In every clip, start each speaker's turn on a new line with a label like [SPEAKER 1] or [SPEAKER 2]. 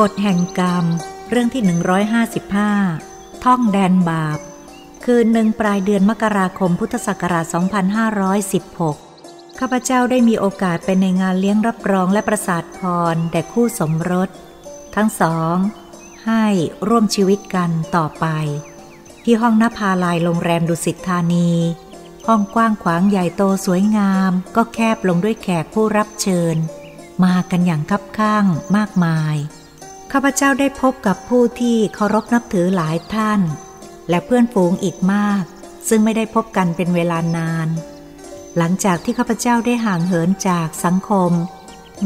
[SPEAKER 1] กฎแห่งกรรม เรื่องที่ 155 ท่องแดนบาป คืนหนึ่งปลายเดือนมกราคมพุทธศักราช 2516 ข้าพเจ้าได้มีโอกาสไปในงานเลี้ยงรับรองและประสาทพรแด่คู่สมรส ทั้งสอง ให้ร่วมชีวิตกันต่อไป ที่ห้องนภาลายโรงแรมดุสิตธานี ห้องกว้างขวางใหญ่โตสวยงาม ก็แคบลงด้วยแขกผู้รับเชิญ มากันอย่างคับข้างมากมาย ข้าพเจ้าได้พบกับผู้ที่เคารพนับถือหลายท่าน และเพื่อนฝูงอีกมาก ซึ่งไม่ได้พบกันเป็นเวลานาน หลังจากที่ข้าพเจ้าได้ห่างเหินจากสังคม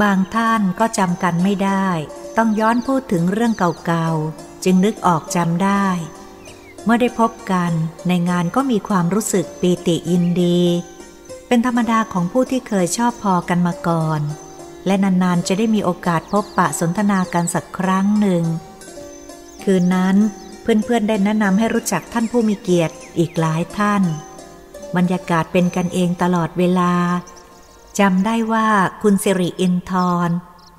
[SPEAKER 1] บางท่านก็จำกันไม่ได้ ต้องย้อนพูดถึงเรื่องเก่าๆ จึงนึกออกจำได้ เมื่อได้พบกันในงานก็มีความรู้สึกปีติยินดี เป็นธรรมดาของผู้ที่เคยชอบพอกันมาก่อน และนานๆจะได้มีโอกาสพบปะสนทนากันสักครั้งหนึ่ง คืนนั้นเพื่อนๆได้แนะนำให้รู้จักท่านผู้มีเกียรติอีกหลายท่าน บรรยากาศเป็นกันเองตลอดเวลาจำได้ว่าคุณสิริอินทร์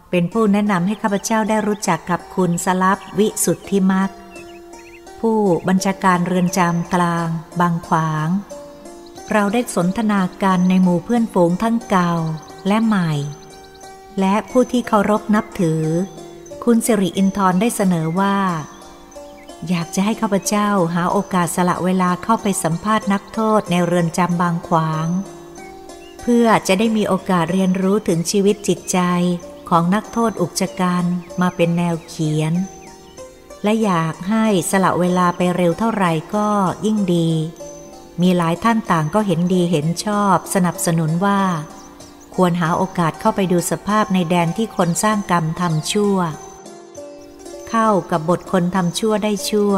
[SPEAKER 1] เป็นผู้แนะนำให้ข้าพเจ้าได้รู้จักกับคุณสลับวิสุทธิมักผู้บัญชาการเรือนจำกลาง บางขวาง เราได้สนทนาการในหมู่เพื่อนฝูงทั้งเก่าและใหม่ และผู้ที่เคารพนับถือ คุณสิริอินทร์ได้เสนอว่า อยากจะให้ข้าพเจ้าหาโอกาสสละเวลาเข้าไปสัมภาษณ์นักโทษในเรือนจำบางขวาง เพื่อจะได้มีโอกาสเรียนรู้ถึงชีวิตจิตใจของนักโทษอุกชะกันมาเป็นแนวเขียน และอยากให้สละเวลาไปเร็วเท่าไหร่ก็ยิ่งดี มีหลายท่านต่างก็เห็นดีเห็นชอบสนับสนุนว่า ควรหาโอกาสเข้าไปดูสภาพในแดนที่คนสร้างกรรมทำชั่ว เข้ากับบทคนทำชั่วได้ชั่ว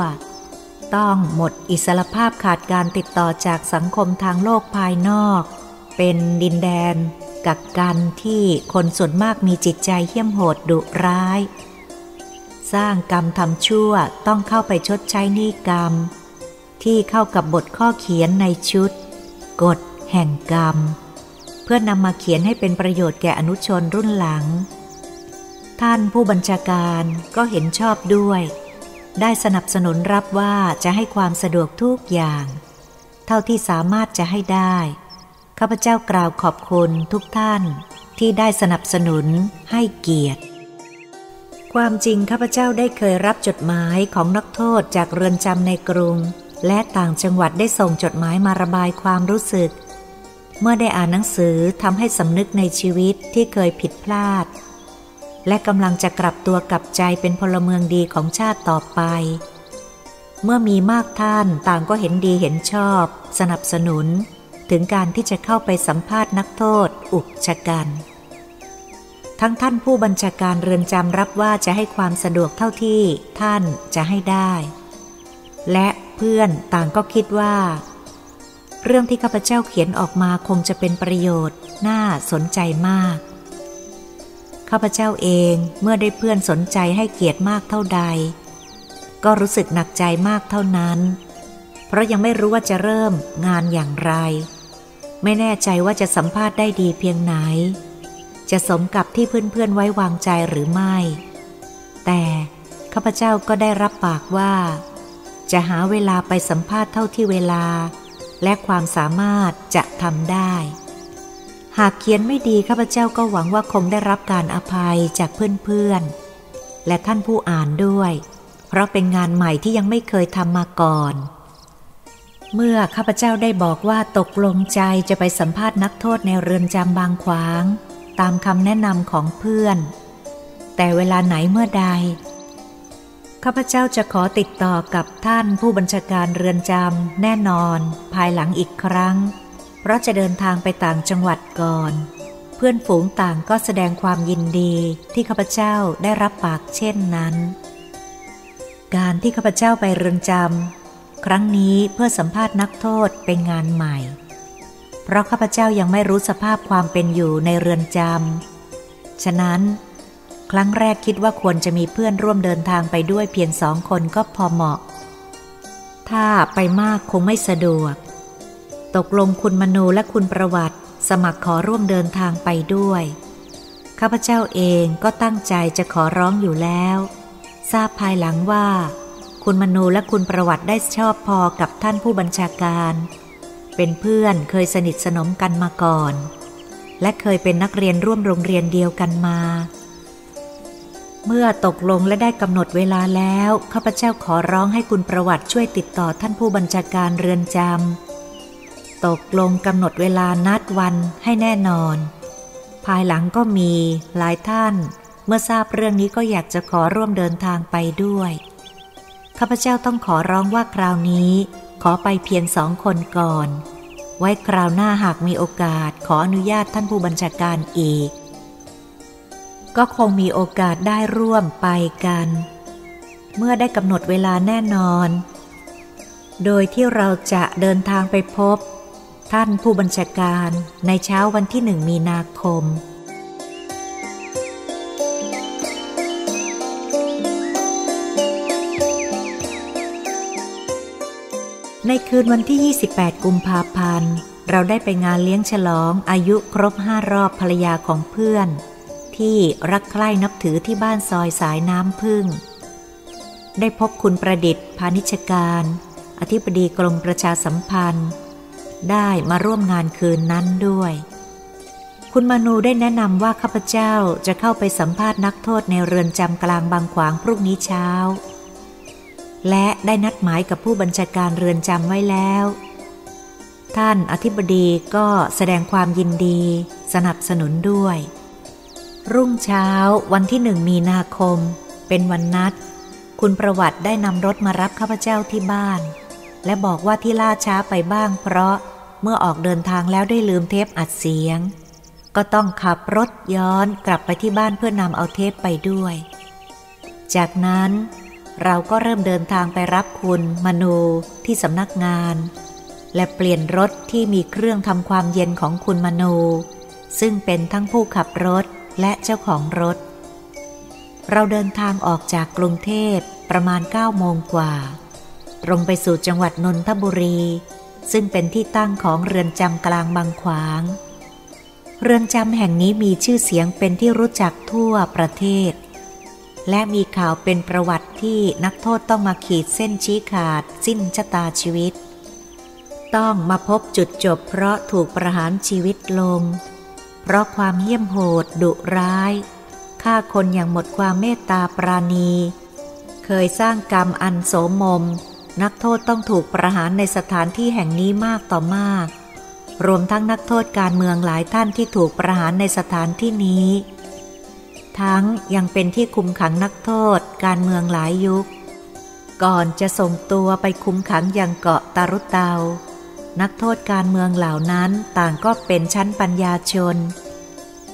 [SPEAKER 1] ต้องหมดอิสรภาพขาดการติดต่อจากสังคมทางโลกภายนอก เป็นดินแดน กักกันที่คนส่วนมากมีจิตใจเหี้ยมโหดดุร้าย สร้างกรรมทำชั่วต้องเข้าไปชดใช้หนิกรรม ที่เข้ากับบทข้อเขียนในชุด กฎแห่งกรรม เพื่อนำมาเขียนให้เป็นประโยชน์แก่อนุชนรุ่นหลัง ท่านผู้บัญชาการก็เห็นชอบด้วย ได้สนับสนุนรับว่าจะให้ความสะดวกทุกอย่าง เท่าที่สามารถจะให้ได้ ข้าพเจ้ากล่าวขอบคุณทุกท่านที่ได้สนับสนุนให้เกียรติ ความจริงข้าพเจ้าได้เคยรับจดหมายของนักโทษจากเรือนจำในกรุง และต่างจังหวัดได้ส่งจดหมายมาระบายความรู้สึก เมื่อได้อ่านหนังสือทำให้สำนึกในชีวิตที่เคยผิดพลาด และกำลังจะกลับตัวกลับใจเป็นพลเมืองดีของชาติต่อไป เมื่อมีมากท่านต่างก็เห็นดีเห็นชอบ สนับสนุน ถึงการที่จะเข้าไปสัมภาษณ์นักโทษ อุกชะกัน ทั้งท่านผู้บัญชาการเรือนจำรับว่าจะให้ความสะดวกเท่าที่ท่านจะให้ได้ และเพื่อนต่างก็คิดว่า เรื่องที่ข้าพเจ้าเขียนออกมาคงจะเป็นประโยชน์ น่าสนใจมาก ข้าพเจ้าเองเมื่อได้เพื่อนสนใจให้เกียรติมากเท่าใด ก็รู้สึกหนักใจมากเท่านั้น เพราะยังไม่รู้ว่าจะเริ่มงานอย่างไร ไม่แน่ใจว่าจะสัมภาษณ์ได้ดีเพียงไหน จะสมกับที่เพื่อนๆไว้วางใจหรือไม่ แต่ข้าพเจ้าก็ได้รับปากว่า จะหาเวลาไปสัมภาษณ์เท่าที่เวลา และความสามารถจะทำได้ หากเขียนไม่ดีข้าพเจ้าก็หวังว่าคงได้รับการอภัยจากเพื่อนๆ และท่านผู้อ่านด้วย เพราะเป็นงานใหม่ที่ยังไม่เคยทำมาก่อน เมื่อข้าพเจ้าได้บอกว่าตกลงใจจะไปสัมภาษณ์นักโทษในเรือนจำบางขวาง ตามคำแนะนำของเพื่อน แต่เวลาไหนเมื่อใด ข้าพเจ้าจะขอติดต่อกับท่านผู้บัญชาการเรือนจำแน่นอน ภายหลังอีกครั้ง เพราะจะเดินทางไปต่างจังหวัดก่อน เพื่อนฝูงต่างก็แสดงความยินดีที่ข้าพเจ้าได้รับปากเช่นนั้น การที่ข้าพเจ้าไปเรือนจำครั้งนี้เพื่อสัมภาษณ์นักโทษเป็นงานใหม่ เพราะข้าพเจ้ายังไม่รู้สภาพความเป็นอยู่ในเรือนจำฉะนั้น ครั้งแรกคิดว่าควรจะมีเพื่อนร่วมเดินทางไปด้วยเพียงสองคนก็พอเหมาะ ถ้าไปมากคงไม่สะดวก ตกลงคุณมนูและคุณประวัติ สมัครขอร่วมเดินทางไปด้วย ข้าพเจ้าเองก็ตั้งใจจะขอร้องอยู่แล้ว ทราบภายหลังว่า คุณมนูและคุณประวัติได้ชอบพอกับท่านผู้บัญชาการ เป็นเพื่อนเคยสนิทสนมกันมาก่อน และเคยเป็นนักเรียนร่วมโรงเรียนเดียวกันมา เมื่อตกลงและได้กำหนดเวลาแล้วข้าพเจ้าขอร้องให้คุณประวัติช่วยติดต่อท่านผู้บัญชาการเรือนจำตกลงกำหนดเวลานัดวันให้แน่นอน ภายหลังก็มีหลายท่าน เมื่อทราบเรื่องนี้ก็อยากจะขอร่วมเดินทางไปด้วยข้าพเจ้าต้องขอร้องว่าคราวนี้ ขอไปเพียงสองคนก่อน ไว้คราวหน้าหากมีโอกาสขออนุญาตท่านผู้บัญชาการอีก ก็คงมีโอกาสได้ร่วมไปกัน เมื่อได้กำหนดเวลาแน่นอน โดยที่เราจะเดินทางไปพบ ท่านผู้บัญชาการในเช้าวันที่หนึ่งมีนาคมในคืนวันที่ 28 กุมภาพันธ์ เราได้ไปงานเลี้ยงฉลองอายุครบห้ารอบภรรยาของเพื่อน ที่รักใคร่นับถือที่บ้านซอยสายน้ำพึ่ง ได้พบคุณประดิษฐ์พาณิชการ อธิบดีกรมประชาสัมพันธ์ ได้มาร่วมงานคืนนั้นด้วย คุณมนูได้แนะนำว่าข้าพเจ้าจะเข้าไปสัมภาษณ์นักโทษในเรือนจำกลางบางขวางพรุ่งนี้เช้า และได้นัดหมายกับผู้บัญชาการเรือนจำไว้แล้วท่านอธิบดีก็แสดงความยินดีสนับสนุนด้วย รุ่งเช้าวันที่หนึ่งมีนาคม เป็นวันนัด คุณประวัติได้นำรถมารับข้าพเจ้าที่บ้าน และบอกว่าที่ล่าช้าไปบ้างเพราะเมื่อออกเดินทางแล้วได้ลืมเทปอัดเสียง ก็ต้องขับรถย้อนกลับไปที่บ้านเพื่อนำเอาเทปไปด้วย จากนั้นเราก็เริ่มเดินทางไปรับคุณมนูที่สำนักงาน และเปลี่ยนรถที่มีเครื่องทำความเย็นของคุณมนู ซึ่งเป็นทั้งผู้ขับรถ และเจ้าของรถ เราเดินทางออกจากกรุงเทพประมาณ 9 โมงกว่า ตรงไปสู่จังหวัดนนทบุรี ซึ่งเป็นที่ตั้งของเรือนจำกลางบางขวาง เรือนจำแห่งนี้มีชื่อเสียงเป็นที่รู้จักทั่วประเทศ และมีข่าวเป็นประวัติที่นักโทษต้องมาขีดเส้นชี้ขาดสิ้นชะตาชีวิต ต้องมาพบจุดจบเพราะถูกประหารชีวิตลง เพราะความเหี้ยมโหดดุร้ายฆ่าคนอย่างหมดความเมตตาปราณี เคยสร้างกรรมอันโสมม นักโทษต้องถูกประหารในสถานที่แห่งนี้มากต่อมาก รวมทั้งนักโทษการเมืองหลายท่านที่ถูกประหารในสถานที่นี้ ทั้งยังเป็นที่คุมขังนักโทษการเมืองหลายยุค ก่อนจะส่งตัวไปคุมขังยังเกาะตารุเตา นักโทษการเมืองเหล่านั้นต่างก็เป็นชั้นปัญญาชน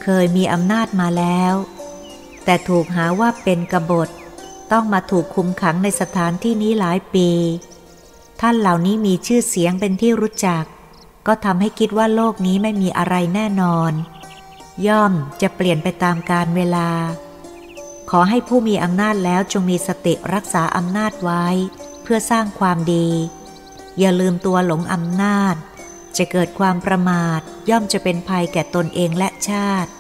[SPEAKER 1] เคยมีอำนาจมาแล้ว แต่ถูกหาว่าเป็นกบฏ ต้องมาถูกคุมขังในสถานที่นี้หลายปี ท่านเหล่านี้มีชื่อเสียงเป็นที่รู้จัก ก็ทำให้คิดว่าโลกนี้ไม่มีอะไรแน่นอน ย่อมจะเปลี่ยนไปตามกาลเวลา ขอให้ผู้มีอำนาจแล้วจงมีสติรักษาอำนาจไว้ เพื่อสร้างความดี อย่าลืมตัวหลงอำนาจ จะเกิดความประมาทย่อมจะเป็นภัยแก่ตนเองและชาติ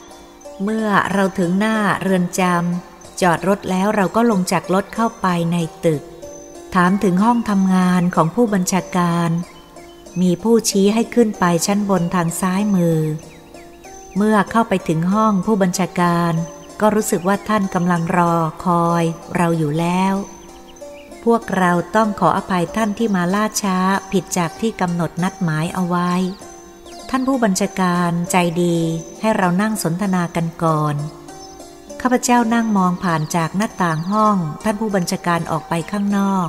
[SPEAKER 1] เมื่อเราถึงหน้าเรือนจำจอดรถแล้วเราก็ลงจากรถเข้าไปในตึก ถามถึงห้องทำงานของผู้บัญชาการ มีผู้ชี้ให้ขึ้นไปชั้นบนทางซ้ายมือ เมื่อเข้าไปถึงห้องผู้บัญชาการ ก็รู้สึกว่าท่านกำลังรอคอยเราอยู่แล้ว วกเราต้องขออภัยท่านที่มาล่าช้าผิดจากที่กำหนดนัดหมายเอาไว้ ท่านผู้บัญชาการใจดีให้เรานั่งสนทนากันก่อน ข้าพเจ้านั่งมองผ่านจากหน้าต่างห้อง ท่านผู้บัญชาการออกไปข้างนอก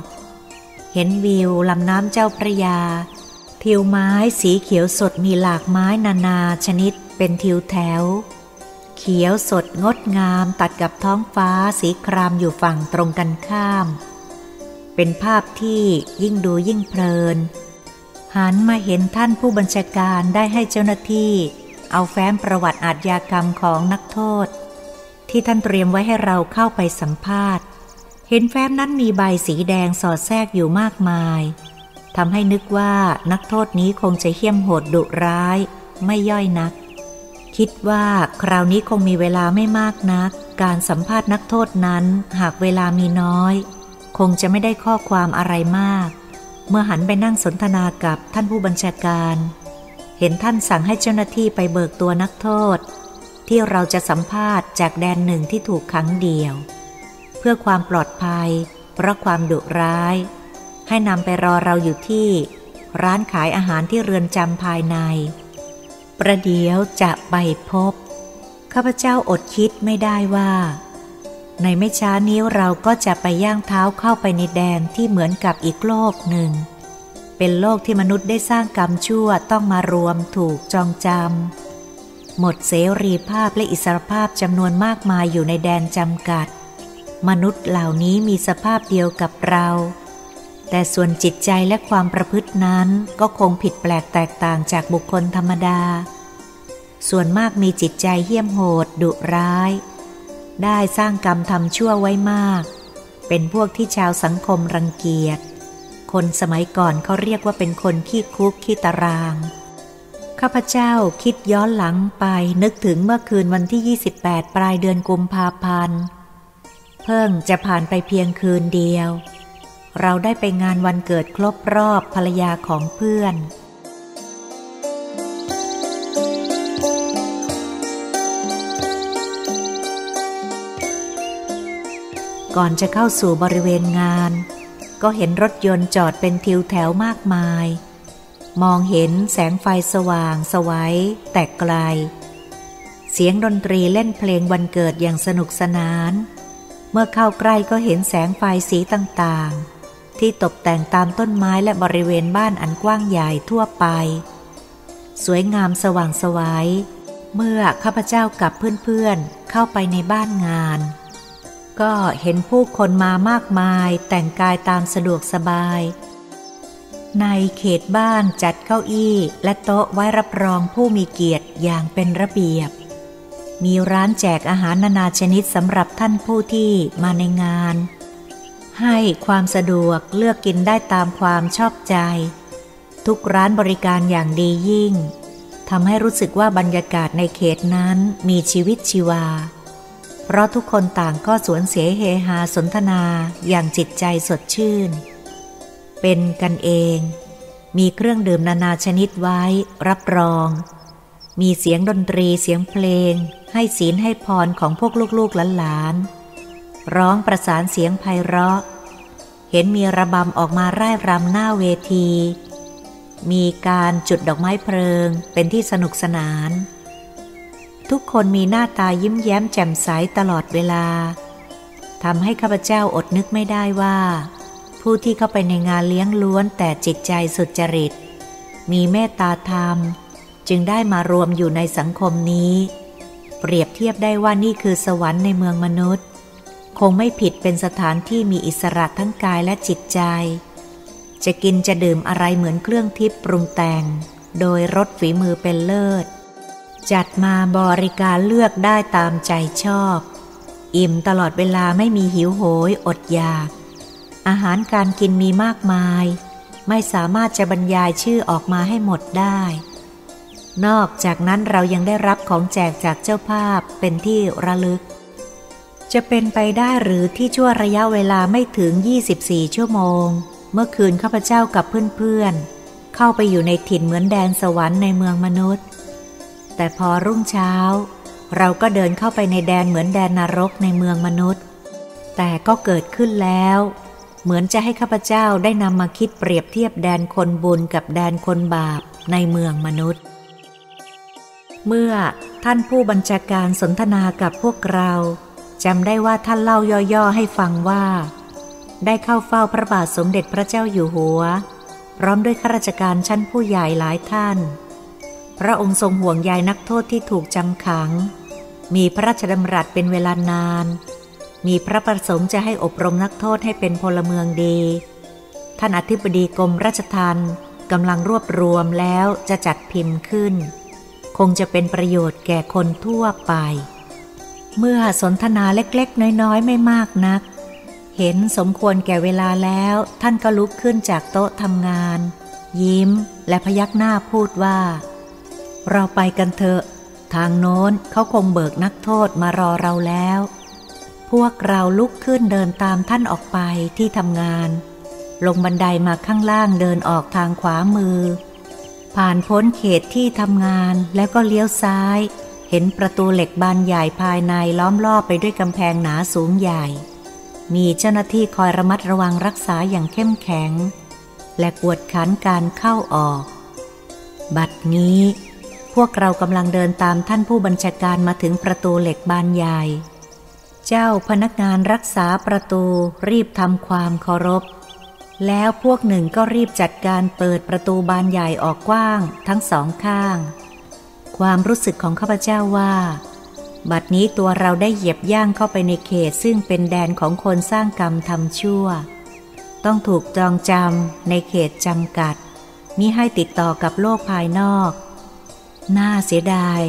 [SPEAKER 1] เห็นวิวลำน้ำเจ้าพระยา ทิวไม้สีเขียวสดมีหลากไม้นานาชนิดเป็นทิวแถว เขียวสดงดงามตัดกับท้องฟ้าสีครามอยู่ฝั่งตรงกันข้าม เป็นภาพที่ยิ่งดูยิ่งเพลิน หันมาเห็นท่านผู้บัญชาการได้ให้เจ้าหน้าที่ เอาแฟ้มประวัติอาทยากรรมของนักโทษ ที่ท่านเตรียมไว้ให้เราเข้าไปสัมภาษณ์ เห็นแฟ้มนั้นมีใบสีแดงสอดแทรกอยู่มากมายทำให้นึกว่านักโทษนี้คงจะเหี้ยมโหดดุร้าย ไม่ย่อยนัก คิดว่าคราวนี้คงมีเวลาไม่มากนัก การสัมภาษณ์นักโทษนั้นหากเวลามีน้อย คงจะไม่ได้ข้อความอะไรมาก เมื่อหันไปนั่งสนทนากับท่านผู้บัญชาการ เห็นท่านสั่งให้เจ้าหน้าที่ไปเบิกตัวนักโทษ ที่เราจะสัมภาษณ์จากแดนหนึ่งที่ถูกขังเดียว เพื่อความปลอดภัย เพราะความดุร้าย ให้นำไปรอเราอยู่ที่ ร้านขายอาหารที่เรือนจำภายใน ประเดี๋ยวจะไปพบข้าพเจ้าอดคิดไม่ได้ว่า ในไม่ช้านี้เราก็จะไปย่างเท้าเข้าไปในแดนที่เหมือนกับอีกโลกหนึ่ง เป็นโลกที่มนุษย์ได้สร้างกรรมชั่วต้องมารวมถูกจองจำหมดเสรีภาพและอิสรภาพจำนวนมากมายอยู่ในแดนจำกัด มนุษย์เหล่านี้มีสภาพเดียวกับเรา แต่ส่วนจิตใจและความประพฤตินั้นก็คงผิดแปลกแตกต่างจากบุคคลธรรมดา ส่วนมากมีจิตใจเหี้ยมโหดดุร้าย ได้สร้างกรรมทำชั่วไว้มาก เป็นพวกที่ชาวสังคมรังเกียจ คนสมัยก่อนเขาเรียกว่าเป็นคนขี้คุกขี้ตาราง ข้าพเจ้าคิดย้อนหลังไปนึกถึงเมื่อคืนวันที่ 28 ปลายเดือนกุมภาพันธ์ เพิ่งจะผ่านไปเพียงคืนเดียว เราได้ไปงานวันเกิดครบรอบภรรยาของเพื่อน ก่อนจะเข้าสู่บริเวณงาน ก็เห็นรถยนต์จอดเป็นทิวแถวมากมาย มองเห็นแสงไฟสว่างสวัยแต่ไกล เสียงดนตรีเล่นเพลงวันเกิดอย่างสนุกสนาน เมื่อเข้าใกล้ก็เห็นแสงไฟสีต่างๆ ที่ตกแต่งตามต้นไม้และบริเวณบ้านอันกว้างใหญ่ทั่วไป สวยงามสว่างสวยัยเมื่อข้าพเจ้ากับเพื่อนๆเข้าไปในบ้านงาน ก็เห็นผู้คนมามากมายแต่งกายตามสะดวกสบาย ในเขตบ้านจัดเก้าอี้และโต๊ะไว้รับรองผู้มีเกียรติอย่างเป็นระเบียบ มีร้านแจกอาหารนานาชนิดสำหรับท่านผู้ที่มาในงาน ให้ความสะดวกเลือกกินได้ตามความชอบใจ ทุกร้านบริการอย่างดียิ่งทำให้รู้สึกว่าบรรยากาศในเขตนั้นมีชีวิตชีวา เพราะทุกคนต่างก็สวนเสียเฮฮาสนทนาอย่างจิตใจสดชื่น เป็นกันเอง มีเครื่องดื่มนานาชนิดไว้รับรอง มีเสียงดนตรีเสียงเพลง ให้ศีลให้พรของพวกลูกๆหลานๆร้องประสานเสียงไพเราะ เห็นมีระบำออกมาร่ายรำหน้าเวที มีการจุดดอกไม้เพลิงเป็นที่สนุกสนาน ทุกคนมีหน้าตายิ้มแย้มแจ่มใสตลอดเวลาทำให้ข้าพเจ้าอดนึกไม่ได้ว่า ผู้ที่เข้าไปในงานเลี้ยงล้วนแต่จิตใจสุจริต มีเมตตาธรรม จึงได้มารวมอยู่ในสังคมนี้ เปรียบเทียบได้ว่านี่คือสวรรค์ในเมืองมนุษย์ คงไม่ผิดเป็นสถานที่มีอิสระทั้งกายและจิตใจ จะกินจะดื่มอะไรเหมือนเครื่องทิพย์ปรุงแต่ง โดยรสฝีมือเป็นเลิศ จัดมาบริการเลือกได้ตามใจชอบ อิ่มตลอดเวลาไม่มีหิวโหยอดอยาก อาหารการกินมีมากมาย ไม่สามารถจะบรรยายชื่อออกมาให้หมดได้ นอกจากนั้นเรายังได้รับของแจกจากเจ้าภาพเป็นที่ระลึก จะเป็นไปได้หรือที่ชั่วระยะเวลาไม่ถึง 24 ชั่วโมง เมื่อคืนข้าพเจ้ากับเพื่อนๆเข้าไปอยู่ในถิ่นเหมือนแดนสวรรค์ในเมืองมนุษย์ แต่พอรุ่งเช้า เราก็เดินเข้าไปในแดนเหมือนแดนนรกในเมืองมนุษย์ แต่ก็เกิดขึ้นแล้ว เหมือนจะให้ข้าพเจ้าได้นำมาคิดเปรียบเทียบแดนคนบุญกับแดนคนบาปในเมืองมนุษย์ เมื่อท่านผู้บัญชาการสนทนากับพวกเราจำได้ว่าท่านเล่าย่อๆให้ฟังว่า ได้เข้าเฝ้าพระบาทสมเด็จพระเจ้าอยู่หัว พร้อมด้วยข้าราชการชั้นผู้ใหญ่หลายท่าน พระองค์ทรงห่วงใยนักโทษที่ถูกจำขัง มีพระราชดำรัสเป็นเวลานาน มีพระประสงค์จะให้อบรมนักโทษให้เป็นพลเมืองดี ท่านอธิบดีกรมราชทัณฑ์กำลังรวบรวมแล้วจะจัดพิมพ์ขึ้น คงจะเป็นประโยชน์แก่คนทั่วไป เมื่อสนทนาเล็กๆ น้อยๆ ไม่มากนัก เห็นสมควรแก่เวลาแล้วท่านก็ลุกขึ้นจากโต๊ะทำงาน ยิ้มและพยักหน้าพูดว่า เราไปกันเถอะ ทางโน้นเขาคงเบิกนักโทษมารอเราแล้ว พวกเราลุกขึ้นเดินตามท่านออกไปที่ทำงาน ลงบันไดามาข้างล่างเดินออกทางขวามือ ผ่านพ้นเขตที่ทำงานแล้วก็เลี้ยวซ้าย เห็นประตูเหล็กบานใหญ่ภายในล้อมรอบไปด้วยกำแพงหนาสูงใหญ่ มีเจ้าหน้าที่คอยระมัดระวังรักษาอย่างเข้มแข็ง และกวดขันการเข้าออกบัดนี้ พวกเรากำลังเดินตามท่านผู้บัญชาการมาถึงประตูเหล็กบานใหญ่ เจ้าพนักงานรักษาประตูรีบทำความเคารพ แล้วพวกหนึ่งก็รีบจัดการเปิดประตูบานใหญ่ออกกว้างทั้งสองข้าง ความรู้สึกของข้าพเจ้าว่า บัดนี้ตัวเราได้เหยียบย่างเข้าไปในเขตซึ่งเป็นแดนของคนสร้างกรรมทำชั่ว ต้องถูกจองจำในเขตจำกัดมิให้ติดต่อกับโลกภายนอก น่าเสียดาย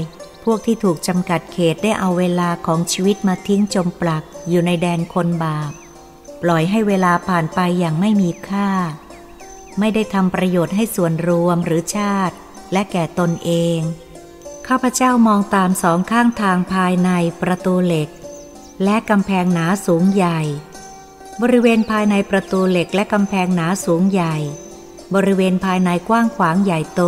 [SPEAKER 1] พวกที่ถูกจำกัดเขตได้เอาเวลาของชีวิตมาทิ้งจมปลักอยู่ในแดนคนบาป ปล่อยให้เวลาผ่านไปอย่างไม่มีค่า ไม่ได้ทำประโยชน์ให้ส่วนรวมหรือชาติ และแก่ตนเอง ข้าพเจ้ามองตามสองข้างทางภายในประตูเหล็ก และกำแพงหนาสูงใหญ่ บริเวณภายในประตูเหล็กและกำแพงหนาสูงใหญ่ บริเวณภายในกว้างขวางใหญ่โต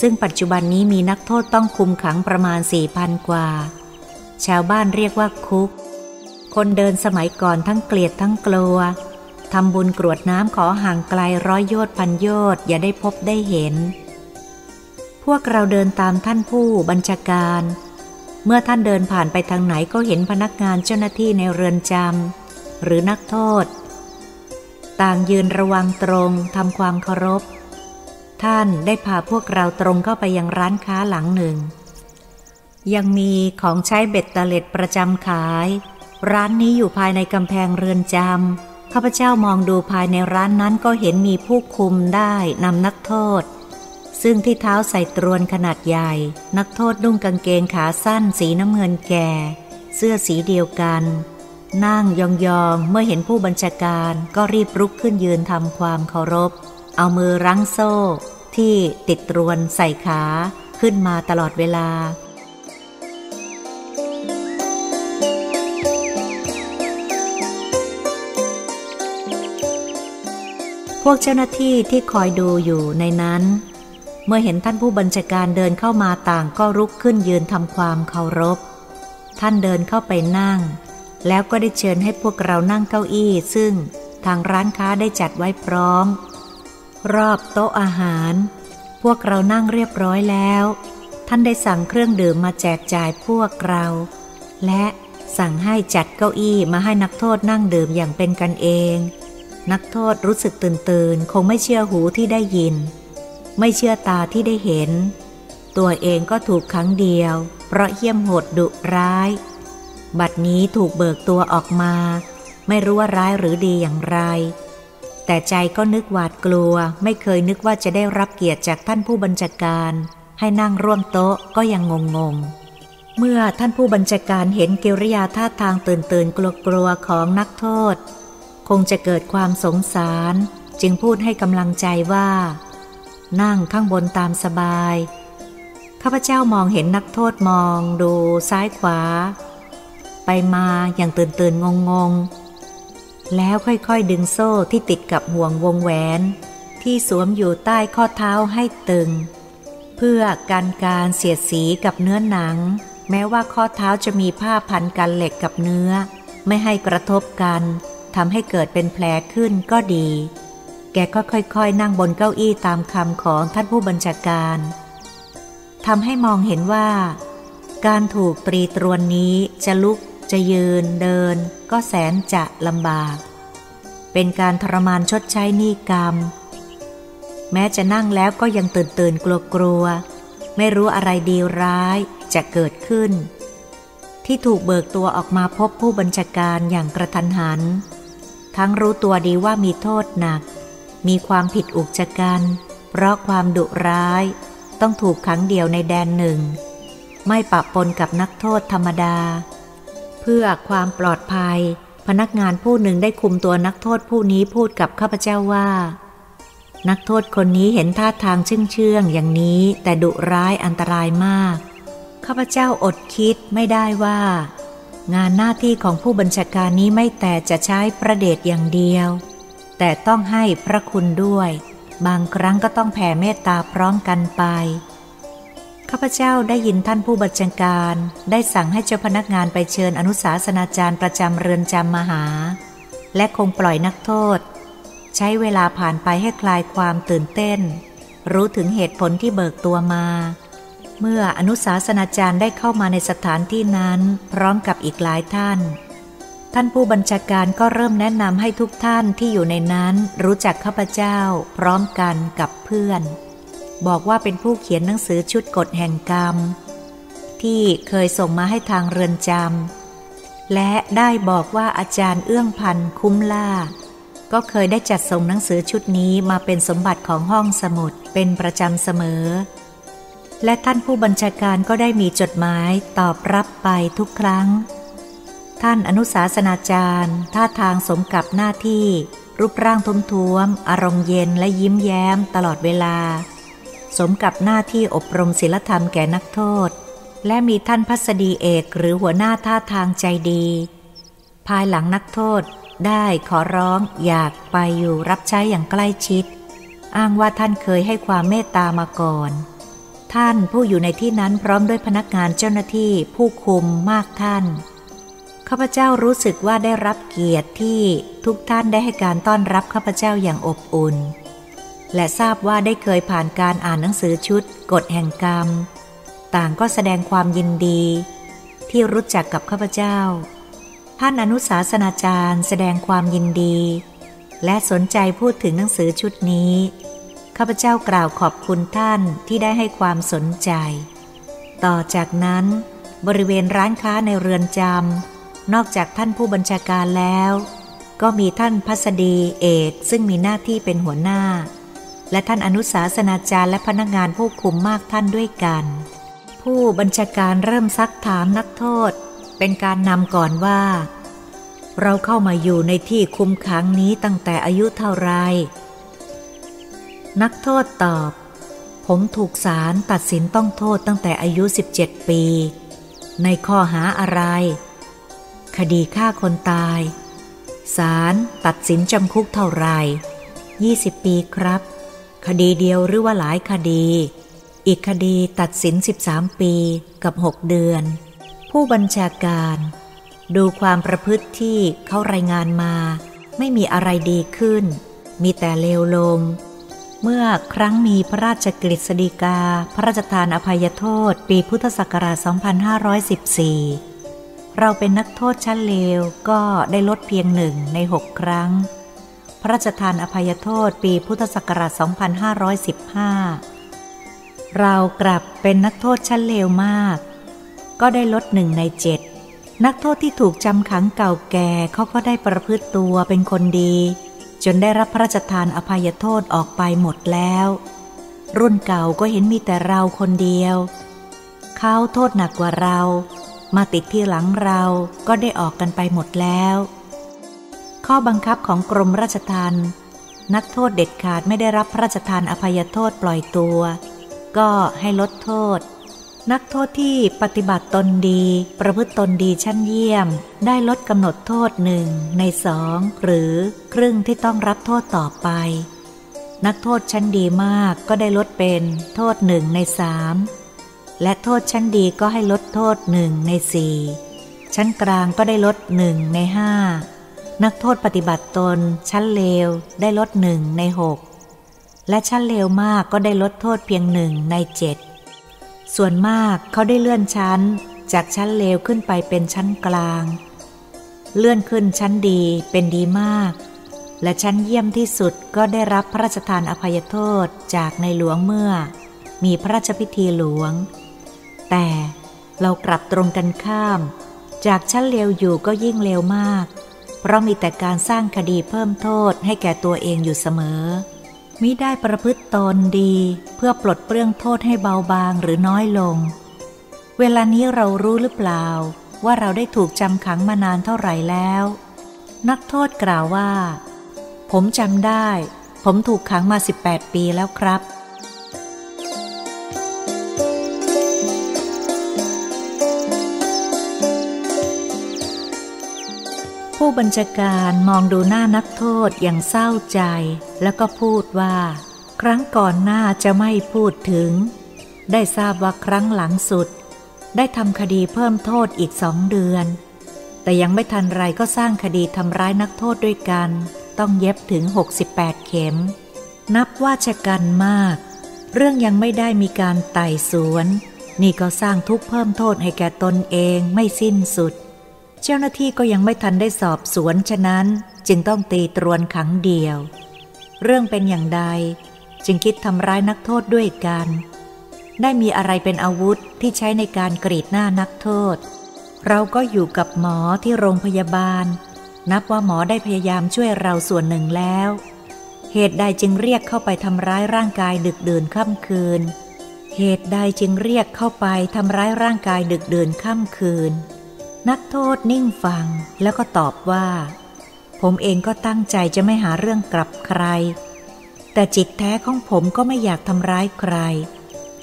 [SPEAKER 1] ซึ่งปัจจุบันนี้มีนักโทษต้องคุมขังประมาณสี่พันกว่า ชาวบ้านเรียกว่าคุก คนเดินสมัยก่อนทั้งเกลียดทั้งกลัวทำบุญกรวดน้ำขอห่างไกลร้อยโยชน์พันโยชน์อย่าได้พบได้เห็น พวกเราเดินตามท่านผู้บัญชาการ เมื่อท่านเดินผ่านไปทางไหนก็เห็นพนักงานเจ้าหน้าที่ในเรือนจำหรือนักโทษ ต่างยืนระวังตรงทำความเคารพ ท่านได้พาพวกเราตรงเข้าไปยังร้านค้าหลังหนึ่ง ยังมีของใช้เบ็ดตะเล็ดประจำขาย ร้านนี้อยู่ภายในกำแพงเรือนจำข้าพเจ้ามองดูภายในร้านนั้นก็เห็นมีผู้คุมได้นำนักโทษ ซึ่งที่เท้าใส่ตรวนขนาดใหญ่ นักโทษนุ่งกางเกงขาสั้นสีน้ำเงินแก่ เสื้อสีเดียวกัน นั่งยองๆเมื่อเห็นผู้บัญชาการก็รีบรุกขึ้นยืนทำความเคารพ เอามือรั้งโซ่ ที่ติดตรวนใส่ขาขึ้นมาตลอดเวลา พวกเจ้าหน้าที่ที่คอยดูอยู่ในนั้น เมื่อเห็นท่านผู้บัญชาการเดินเข้ามาต่างก็รุกขึ้นยืนทำความเคารพ ท่านเดินเข้าไปนั่ง แล้วก็ได้เชิญให้พวกเรานั่งเก้าอี้ซึ่งทางร้านค้าได้จัดไว้พร้อม รอบโต๊ะอาหาร พวกเรานั่งเรียบร้อยแล้ว ท่านได้สั่งเครื่องดื่มมาแจกจ่ายพวกเรา และสั่งให้จัดเก้าอี้มาให้นักโทษนั่งดื่มอย่างเป็นกันเอง นักโทษรู้สึกตื่นตื่นคงไม่เชื่อหูที่ได้ยิน ไม่เชื่อตาที่ได้เห็น ตัวเองก็ถูกครั้งเดียว เพราะเหี้ยมโหดดุร้าย บัดนี้ถูกเบิกตัวออกมา ไม่รู้ว่าร้ายหรือดีอย่างไร แต่ใจก็นึกหวาดกลัว ไม่เคยนึกว่าจะได้รับเกียรติจากท่านผู้บัญชาการ ให้นั่งร่วมโต๊ะก็ยังงงงเมื่อท่านผู้บัญชาการเห็นกิริยาท่าทางตื่นตื่นกลัวกลัวของนักโทษ คงจะเกิดความสงสาร จึงพูดให้กำลังใจว่า นั่งข้างบนตามสบายข้าพเจ้ามองเห็นนักโทษมองดูซ้ายขวา ไปมาอย่างตื่นตื่นงงง แล้วค่อยๆดึงโซ่ที่ติดกับห่วงวงแหวน ที่สวมอยู่ใต้ข้อเท้าให้ตึง เพื่อกันการเสียดสีกับเนื้อหนัง แม้ว่าข้อเท้าจะมีผ้าพันกันเหล็กกับเนื้อ ไม่ให้กระทบกันทำให้เกิดเป็นแผลขึ้นก็ดี แกก็ค่อยๆ นั่งบนเก้าอี้ตามคำของท่านผู้บัญชาการทำให้มองเห็นว่า การถูกตรีตรวนนี้จะลุก จะยืนเดินก็แสนจะลำบาก เป็นการทรมานชดใช้นี่กรรม แม้จะนั่งแล้วก็ยังตื่นตื่นกลัวกลัว ไม่รู้อะไรดีร้ายจะเกิดขึ้น ที่ถูกเบิกตัวออกมาพบผู้บัญชาการอย่างกระทันหัน ทั้งรู้ตัวดีว่ามีโทษหนัก มีความผิดอุกจกัน เพราะความดุร้ายต้องถูกขังเดียวในแดนหนึ่ง ไม่ปะปนกับนักโทษธรรมดา เพื่อความปลอดภัย พนักงานผู้หนึ่งได้คุมตัวนักโทษผู้นี้พูดกับข้าพเจ้าว่า นักโทษคนนี้เห็นท่าทางเชื่องเชื่องอย่างนี้ แต่ดุร้ายอันตรายมาก ข้าพเจ้าอดคิดไม่ได้ว่า งานหน้าที่ของผู้บัญชาการนี้ไม่แต่จะใช้ประเดชอย่างเดียว แต่ต้องให้พระคุณด้วย บางครั้งก็ต้องแผ่เมตตาพร้อมกันไป ข้าพเจ้าได้ยินท่านผู้บัญชาการ ได้สั่งให้เจ้าพนักงานไปเชิญอนุสาสนาจารย์ประจำเรือนจำมหา และคงปล่อยนักโทษ ใช้เวลาผ่านไปให้คลายความตื่นเต้น รู้ถึงเหตุผลที่เบิกตัวมา เมื่ออนุสาสนาจารย์ได้เข้ามาในสถานที่นั้น พร้อมกับอีกหลายท่าน ท่านผู้บัญชาการก็เริ่มแนะนำให้ทุกท่านที่อยู่ในนั้น รู้จักข้าพเจ้า พร้อมกันกับเพื่อน บอกว่าเป็นผู้เขียนหนังสือชุดกฎแห่งกรรม ที่เคยส่งมาให้ทางเรือนจำและได้บอกว่าอาจารย์เอื้องพันคุ้มล่า ก็เคยได้จัดส่งหนังสือชุดนี้มาเป็นสมบัติของห้องสมุดเป็นประจำเสมอ และท่านผู้บัญชาการก็ได้มีจดหมายตอบรับไปทุกครั้ง ท่านอนุสาสนาจารย์ ท่าทางสมกับหน้าที่ รูปร่างทุ้มท้วมอารมณ์เย็นและยิ้มแย้มตลอดเวลา สมกับหน้าที่อบรมศิลธรรมแก่นักโทษ และมีท่านพัสดีเอกหรือหัวหน้าท่าทางใจดี ภายหลังนักโทษได้ขอร้องอยากไปอยู่รับใช้อย่างใกล้ชิด อ้างว่าท่านเคยให้ความเมตตามาก่อน ท่านผู้อยู่ในที่นั้นพร้อมด้วยพนักงานเจ้าหน้าที่ผู้คุมมากท่านข้าพเจ้ารู้สึกว่าได้รับเกียรติที่ทุกท่านได้ให้การต้อนรับข้าพเจ้าอย่างอบอุ่น และทราบว่าได้เคยผ่านการอ่านหนังสือชุดกฎแห่งกรรม ต่างก็แสดงความยินดี ที่รู้จักกับข้าพเจ้า ท่านอนุสาสนาจารย์แสดงความยินดี และสนใจพูดถึงหนังสือชุดนี้ ข้าพเจ้ากล่าวขอบคุณท่านที่ได้ให้ความสนใจ ต่อจากนั้นบริเวณร้านค้าในเรือนจำนอกจากท่านผู้บัญชาการแล้ว ก็มีท่านพัสดีเอกซึ่งมีหน้าที่เป็นหัวหน้า และท่านอนุสาสนาจารย์และพนักงานผู้คุมมากท่านด้วยกัน ผู้บัญชาการเริ่มซักถามนักโทษ เป็นการนำก่อนว่า เราเข้ามาอยู่ในที่คุมขังนี้ตั้งแต่อายุเท่าไร นักโทษตอบ ผมถูกศาลตัดสินต้องโทษตั้งแต่อายุ 17 ปี ในข้อหาอะไร คดีฆ่าคนตายศาลตัดสินจำคุกเท่าไร 20 ปีครับ คดีเดียวหรือว่าหลายคดี อีกคดีตัดสิน 13 ปีกับ6เดือน ผู้บัญชาการ ดูความประพฤติที่เขารายงานมา ไม่มีอะไรดีขึ้น มีแต่เลวลง เมื่อครั้งมีพระราชกฤษฎีกา พระราชทานอภัยโทษ ปีพุทธศักราช 2514 เราเป็นนักโทษชั้นเลวก็ได้ลดเพียงหนึ่งในหกครั้ง ระราชทานอภัยโทษปีพุทธศักราช 2515 เรากลับเป็นนักโทษชั้นเลวมาก ก็ได้ลดหนึ่งในเจ็ดนักโทษที่ถูกจำขังเก่าแก่เขาก็ได้ประพฤติตัวเป็นคนดี จนได้รับพระราชทานอภัยโทษออกไปหมดแล้ว รุ่นเก่าก็เห็นมีแต่เราคนเดียว เขาโทษหนักกว่าเรา มาติดที่หลังเราก็ได้ออกกันไปหมดแล้ว ข้อบังคับของกรมราชทัณฑ์นักโทษเด็ดขาดไม่ได้รับพระราชทานอภัยโทษปล่อยตัว ก็ให้ลดโทษ นักโทษที่ปฏิบัติตนดี ประพฤติตนดีชั้นเยี่ยม ได้ลดกำหนดโทษหนึ่งในสองหรือครึ่งที่ต้องรับโทษต่อไป นักโทษชั้นดีมากก็ได้ลดเป็นโทษหนึ่งในสามและโทษชั้นดีก็ให้ลดโทษหนึ่งในสี่ชั้นกลางก็ได้ลดหนึ่งในห้า นักโทษปฏิบัติตน ชั้นเลวได้ลดหนึ่งในหกและชั้นเลวมากก็ได้ลดโทษเพียงหนึ่งในเจ็ดส่วนมากเขาได้เลื่อนชั้น จากชั้นเลวขึ้นไปเป็นชั้นกลาง เลื่อนขึ้นชั้นดีเป็นดีมาก และชั้นเยี่ยมที่สุดก็ได้รับพระราชทานอภัยโทษจากในหลวงเมื่อ มีพระราชพิธีหลวง แต่เรากลับตรงกันข้าม จากชั้นเลวอยู่ก็ยิ่งเลวมาก เพราะมีแต่การสร้างคดีเพิ่มโทษให้แก่ตัวเองอยู่เสมอ มิได้ประพฤติตนดีเพื่อปลดเปลื้องโทษให้เบาบางหรือน้อยลง เวลานี้เรารู้หรือเปล่า ว่าเราได้ถูกจำขังมานานเท่าไหร่แล้ว นักโทษกล่าวว่า ผมจำได้ ผมถูกขังมา 18 ปีแล้วครับ ผู้บัญชาการมองดูหน้านักโทษอย่างเศร้าใจ แล้วก็พูดว่า ครั้งก่อนหน้าจะไม่พูดถึง ได้ทราบว่าครั้งหลังสุด ได้ทำคดีเพิ่มโทษอีกสองเดือน แต่ยังไม่ทันไรก็สร้างคดีทำร้ายนักโทษด้วยกัน ต้องเย็บถึง 68 เข็ม นับว่าชะกันมาก เรื่องยังไม่ได้มีการไต่สวน นี่ก็สร้างทุกข์เพิ่มโทษให้แก่ตนเองไม่สิ้นสุด เจ้าหน้าที่ก็ยังไม่ทันได้สอบสวนฉะนั้นจึงต้องตีตรวนขังเดียว เรื่องเป็นอย่างใด จึงคิดทำร้ายนักโทษด้วยกัน ได้มีอะไรเป็นอาวุธที่ใช้ในการกรีดหน้านักโทษ เราก็อยู่กับหมอที่โรงพยาบาล นับว่าหมอได้พยายามช่วยเราส่วนหนึ่งแล้ว เหตุใดจึงเรียกเข้าไปทำร้ายร่างกายดึกเดื่นค่ำคืน เหตุใดจึงเรียกเข้าไปทำร้ายร่างกายดึกเดื่นค่ำคืน นักโทษนิ่งฟังแล้วก็ตอบว่า ผมเองก็ตั้งใจจะไม่หาเรื่องกลับใคร แต่จิตแท้ของผมก็ไม่อยากทำร้ายใคร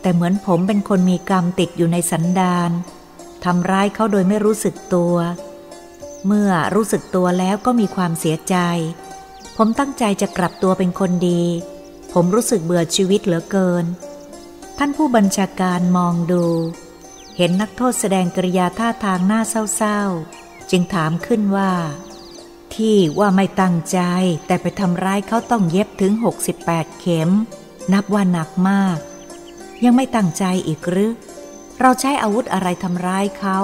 [SPEAKER 1] แต่เหมือนผมเป็นคนมีกรรมติดอยู่ในสันดานทำร้ายเขาโดยไม่รู้สึกตัว เมื่อรู้สึกตัวแล้วก็มีความเสียใจ ผมตั้งใจจะกลับตัวเป็นคนดี ผมรู้สึกเบื่อชีวิตเหลือเกิน ท่านผู้บัญชาการมองดู เห็นนักโทษแสดงกริยาท่าทางหน้าเศร้าๆ จึงถามขึ้นว่า ที่ว่าไม่ตั้งใจแต่ไปทำร้ายเขาต้องเย็บถึง 68 เข็ม นับว่าหนักมาก ยังไม่ตั้งใจอีกหรือ เราใช้อาวุธอะไรทำร้ายเขา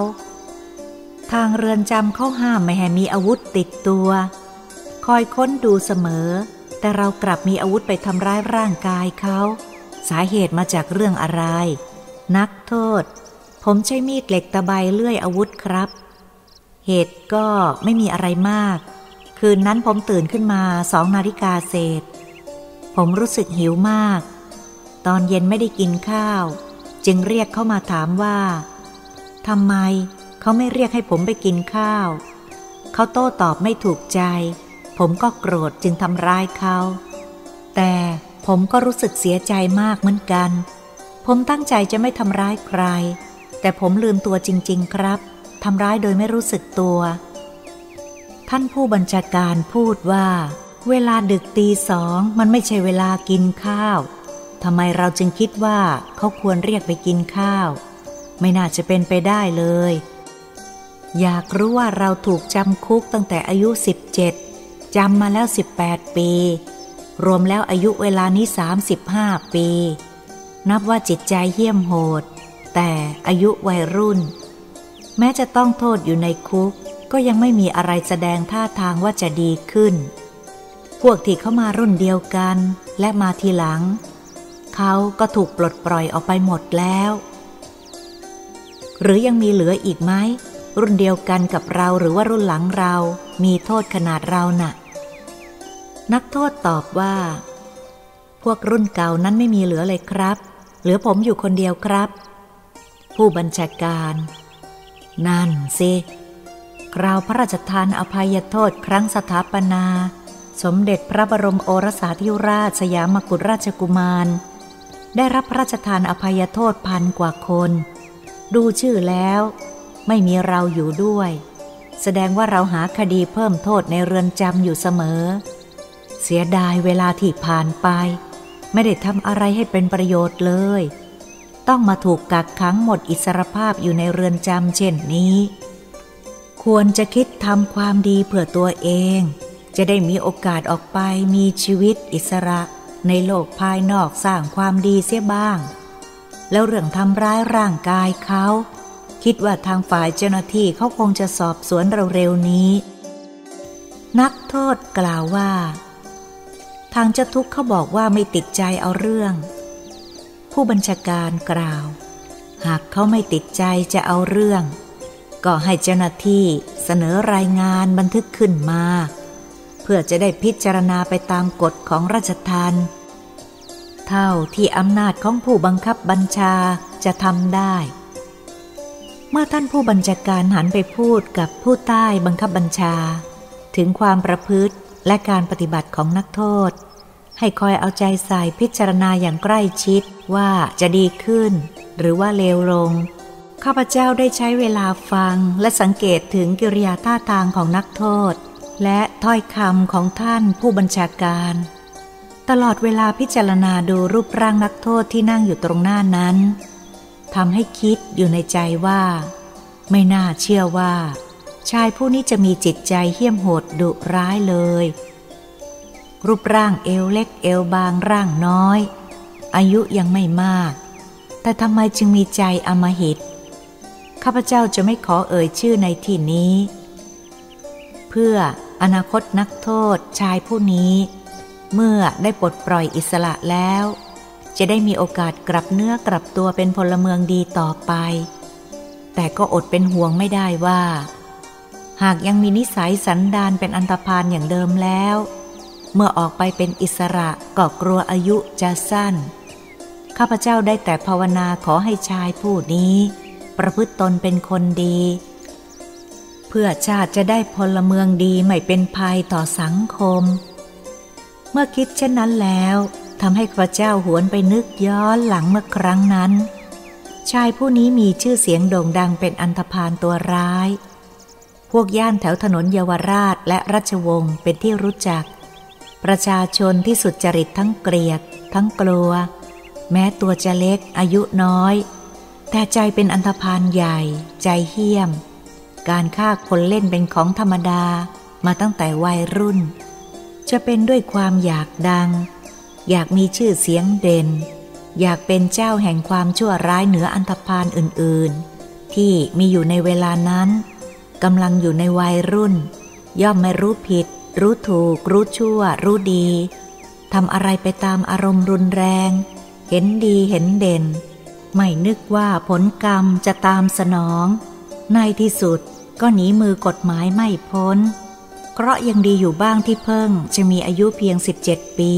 [SPEAKER 1] ทางเรือนจำเขาห้ามไม่ให้มีอาวุธติดตัว คอยค้นดูเสมอ แต่เรากลับมีอาวุธไปทำร้ายร่างกายเขา สาเหตุมาจากเรื่องอะไร นักโทษ ผมใช้มีดเหล็กตะไบเลื่อยอาวุธครับ เหตุก็ไม่มีอะไรมาก คืนนั้นผมตื่นขึ้นมาสองนาฬิกาเศษ ผมรู้สึกหิวมาก ตอนเย็นไม่ได้กินข้าว จึงเรียกเข้ามาถามว่าทำไมเขาไม่เรียกให้ผมไปกินข้าว เขาโต้ตอบไม่ถูกใจ ผมก็โกรธจึงทำร้ายเขา แต่ผมก็รู้สึกเสียใจมากเหมือนกัน ผมตั้งใจจะไม่ทำร้ายใคร แต่ผมลืมตัวจริง ๆ ครับทำร้ายโดยไม่รู้สึกตัว ท่านผู้บัญชาการพูดว่า เวลาดึกตีสองมันไม่ใช่เวลากินข้าวทำไมเราจึงคิดว่าเขาควรเรียกไปกินข้าว ไม่น่าจะเป็นไปได้เลย อยากรู้ว่าเราถูกจำคุกตั้งแต่อายุ 17จำมาแล้ว 18 ปี รวมแล้วอายุเวลานี้ 35 ปี นับว่าจิตใจเหี้ยมโหด แต่อายุวัยรุ่น แม้จะต้องโทษอยู่ในคุก ก็ยังไม่มีอะไรแสดงท่าทางว่าจะดีขึ้น พวกที่เข้ามารุ่นเดียวกันและมาทีหลัง เขาก็ถูกปลดปล่อยออกไปหมดแล้ว หรือยังมีเหลืออีกไหมรุ่นเดียวกันกับเราหรือว่ารุ่นหลังเรา มีโทษขนาดเรานะ่ะ นักโทษตอบว่า พวกรุ่นเก่านั้นไม่มีเหลือเลยครับ เหลือผมอยู่คนเดียวครับ ผู้บัญชาการ นั่นสิคราวพระราชทานอภัยโทษครั้งสถาปนา สมเด็จพระบรมโอรสาธิราชสยามกุฎราชกุมาร ได้รับพระราชทานอภัยโทษพันกว่าคน ดูชื่อแล้ว ไม่มีเราอยู่ด้วย แสดงว่าเราหาคดีเพิ่มโทษในเรือนจำอยู่เสมอ เสียดายเวลาที่ผ่านไป ไม่ได้ทำอะไรให้เป็นประโยชน์เลย ต้องมาถูกกักขังหมดอิสรภาพอยู่ในเรือนจำเช่นนี้ ควรจะคิดทำความดีเพื่อตัวเอง จะได้มีโอกาสออกไปมีชีวิตอิสระ ในโลกภายนอกสร้างความดีเสียบ้าง แล้วเรื่องทำร้ายร่างกายเขา คิดว่าทางฝ่ายเจ้าหน้าที่เขาคงจะสอบสวนเร็วๆนี้ นักโทษกล่าวว่า ทางเจ้าทุกข์เขาบอกว่าไม่ติดใจเอาเรื่อง ผู้บัญชาการกล่าว หากเขาไม่ติดใจจะเอาเรื่อง ก็ให้เจ้าหน้าที่เสนอรายงานบันทึกขึ้นมา เพื่อจะได้พิจารณาไปตามกฎของราชทันเท่าที่อำนาจของผู้บังคับบัญชาจะทำได้ เมื่อท่านผู้บัญชาการหันไปพูดกับผู้ใต้บังคับบัญชา ถึงความประพฤติและการปฏิบัติของนักโทษ ให้คอยเอาใจใส่พิจารณาอย่างใกล้ชิดว่าจะดีขึ้น หรือว่าเลวลง ข้าพเจ้าได้ใช้เวลาฟังและสังเกตถึงกิริยาท่าทางของนักโทษ และถ้อยคำของท่านผู้บัญชาการ ตลอดเวลาพิจารณาดูรูปร่างนักโทษที่นั่งอยู่ตรงหน้านั้นทำให้คิดอยู่ในใจว่า ไม่น่าเชื่อว่า ชายผู้นี้จะมีจิตใจเหี้ยมโหดดุร้ายเลย รูปร่างเอวเล็กเอวบางร่างน้อย อายุยังไม่มาก แต่ทำไมจึงมีใจอมหิต ข้าพเจ้าจะไม่ขอเอ่ยชื่อในที่นี้ เพื่ออนาคตนักโทษชายผู้นี้ เมื่อได้ปลดปล่อยอิสระแล้ว จะได้มีโอกาสกลับเนื้อกลับตัวเป็นพลเมืองดีต่อไป แต่ก็อดเป็นห่วงไม่ได้ว่า หากยังมีนิสัยสันดานเป็นอันธพาลอย่างเดิมแล้ว เมื่อออกไปเป็นอิสระก็กลัวอายุจะสั้น ข้าพเจ้าได้แต่ภาวนาขอให้ชายผู้นี้ ประพฤติตนเป็นคนดี เพื่อชาติจะได้พลเมืองดีไม่เป็นภัยต่อสังคม เมื่อคิดเช่นนั้นแล้วทำให้ข้าพเจ้าหวนไปนึกย้อนหลังเมื่อครั้งนั้น ชายผู้นี้มีชื่อเสียงโด่งดังเป็นอันธพาลตัวร้าย พวกย่านแถวถนนเยาวราชและราชวงศ์เป็นที่รู้จัก ประชาชนที่สุดจริตทั้งเกลียด ทั้งกลัว แม้ตัวจะเล็กอายุน้อย แต่ใจเป็นอันธพาลใหญ่ ใจเหี้ยม การฆ่าคนเล่นเป็นของธรรมดามาตั้งแต่วัยรุ่น จะเป็นด้วยความอยากดัง อยากมีชื่อเสียงเด่น อยากเป็นเจ้าแห่งความชั่วร้ายเหนืออันธพาลอื่นๆ ที่มีอยู่ในเวลานั้นกำลังอยู่ในวัยรุ่น ย่อมไม่รู้ผิด รู้ถูก รู้ชั่ว รู้ดีทำอะไรไปตามอารมณ์รุนแรง เห็นดีเห็นเด่น ไม่นึกว่าผลกรรมจะตามสนอง ในที่สุดก็หนีมือกฎหมายไม่พ้น เพราะยังดีอยู่บ้างที่เพิ่งจะมีอายุเพียง 17 ปี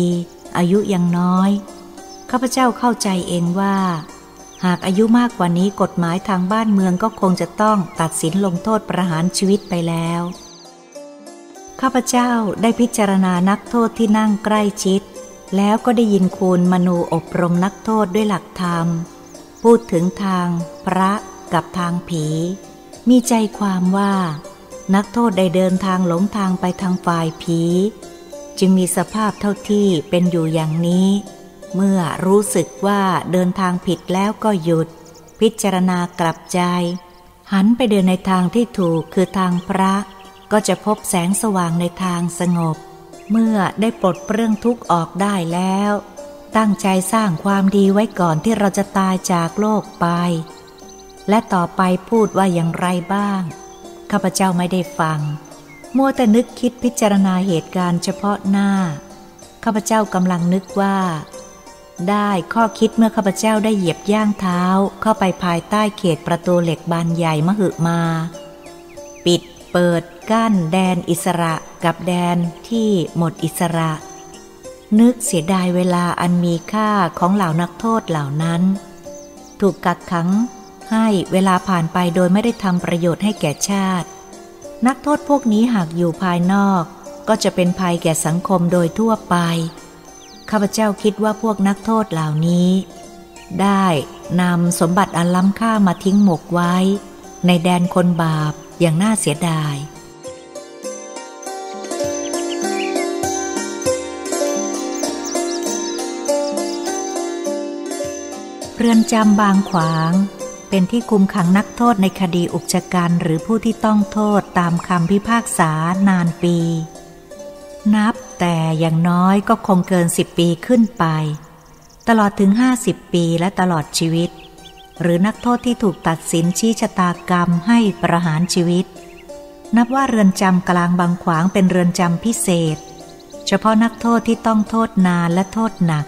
[SPEAKER 1] อายุยังน้อย ข้าพเจ้าเข้าใจเองว่า หากอายุมากกว่านี้กฎหมายทางบ้านเมืองก็คงจะต้องตัดสินลงโทษประหารชีวิตไปแล้ว ข้าพเจ้าได้พิจารณานักโทษที่นั่งใกล้ชิด แล้วก็ได้ยินคุณมนูอบรมนักโทษด้วยหลักธรรม พูดถึงทางพระกับทางผี มีใจความว่า นักโทษได้เดินทางหลงทางไปทางฝ่ายผี จึงมีสภาพเท่าที่เป็นอยู่อย่างนี้ เมื่อรู้สึกว่าเดินทางผิดแล้วก็หยุด พิจารณากลับใจ หันไปเดินในทางที่ถูกคือทางพระ ก็จะพบแสงสว่างในทางสงบ เมื่อได้ปลดเปลื้องทุกข์ออกได้แล้ว ตั้งใจสร้างความดีไว้ก่อนที่เราจะตายจากโลกไป และต่อไปพูดว่าอย่างไรบ้าง ข้าพเจ้าไม่ได้ฟัง มัวแต่นึกคิดพิจารณาเหตุการณ์เฉพาะหน้า ข้าพเจ้ากำลังนึกว่าได้ข้อคิดเมื่อข้าพเจ้าได้เหยียบย่างเท้าเข้าไปภายใต้เขตประตูเหล็กบานใหญ่มหึมา ปิด เปิดกั้นแดนอิสระกับแดนที่หมดอิสระ นึกเสียดายเวลาอันมีค่าของเหล่านักโทษเหล่านั้น ถูกกักขังให้เวลาผ่านไปโดยไม่ได้ทำประโยชน์ให้แก่ชาติ นักโทษพวกนี้หากอยู่ภายนอกก็จะเป็นภัยแก่สังคมโดยทั่วไป ข้าพเจ้าคิดว่าพวกนักโทษเหล่านี้ ได้นำสมบัติอันล้ำค่ามาทิ้งหมกไว้ ในแดนคนบาป อย่างน่าเสียดาย เรือนจำบางขวางเป็นที่คุมขังนักโทษในคดีอุกชะกันหรือผู้ที่ต้องโทษตามคำพิพากษานานปี นับแต่อย่างน้อยก็คงเกินสิบปีขึ้นไป ตลอดถึงห้าสิบปีและตลอดชีวิต หรือนักโทษที่ถูกตัดสินชี้ชะตากรรมให้ประหารชีวิต นับว่าเรือนจำกลางบางขวางเป็นเรือนจำพิเศษ เฉพาะนักโทษที่ต้องโทษนานและโทษหนัก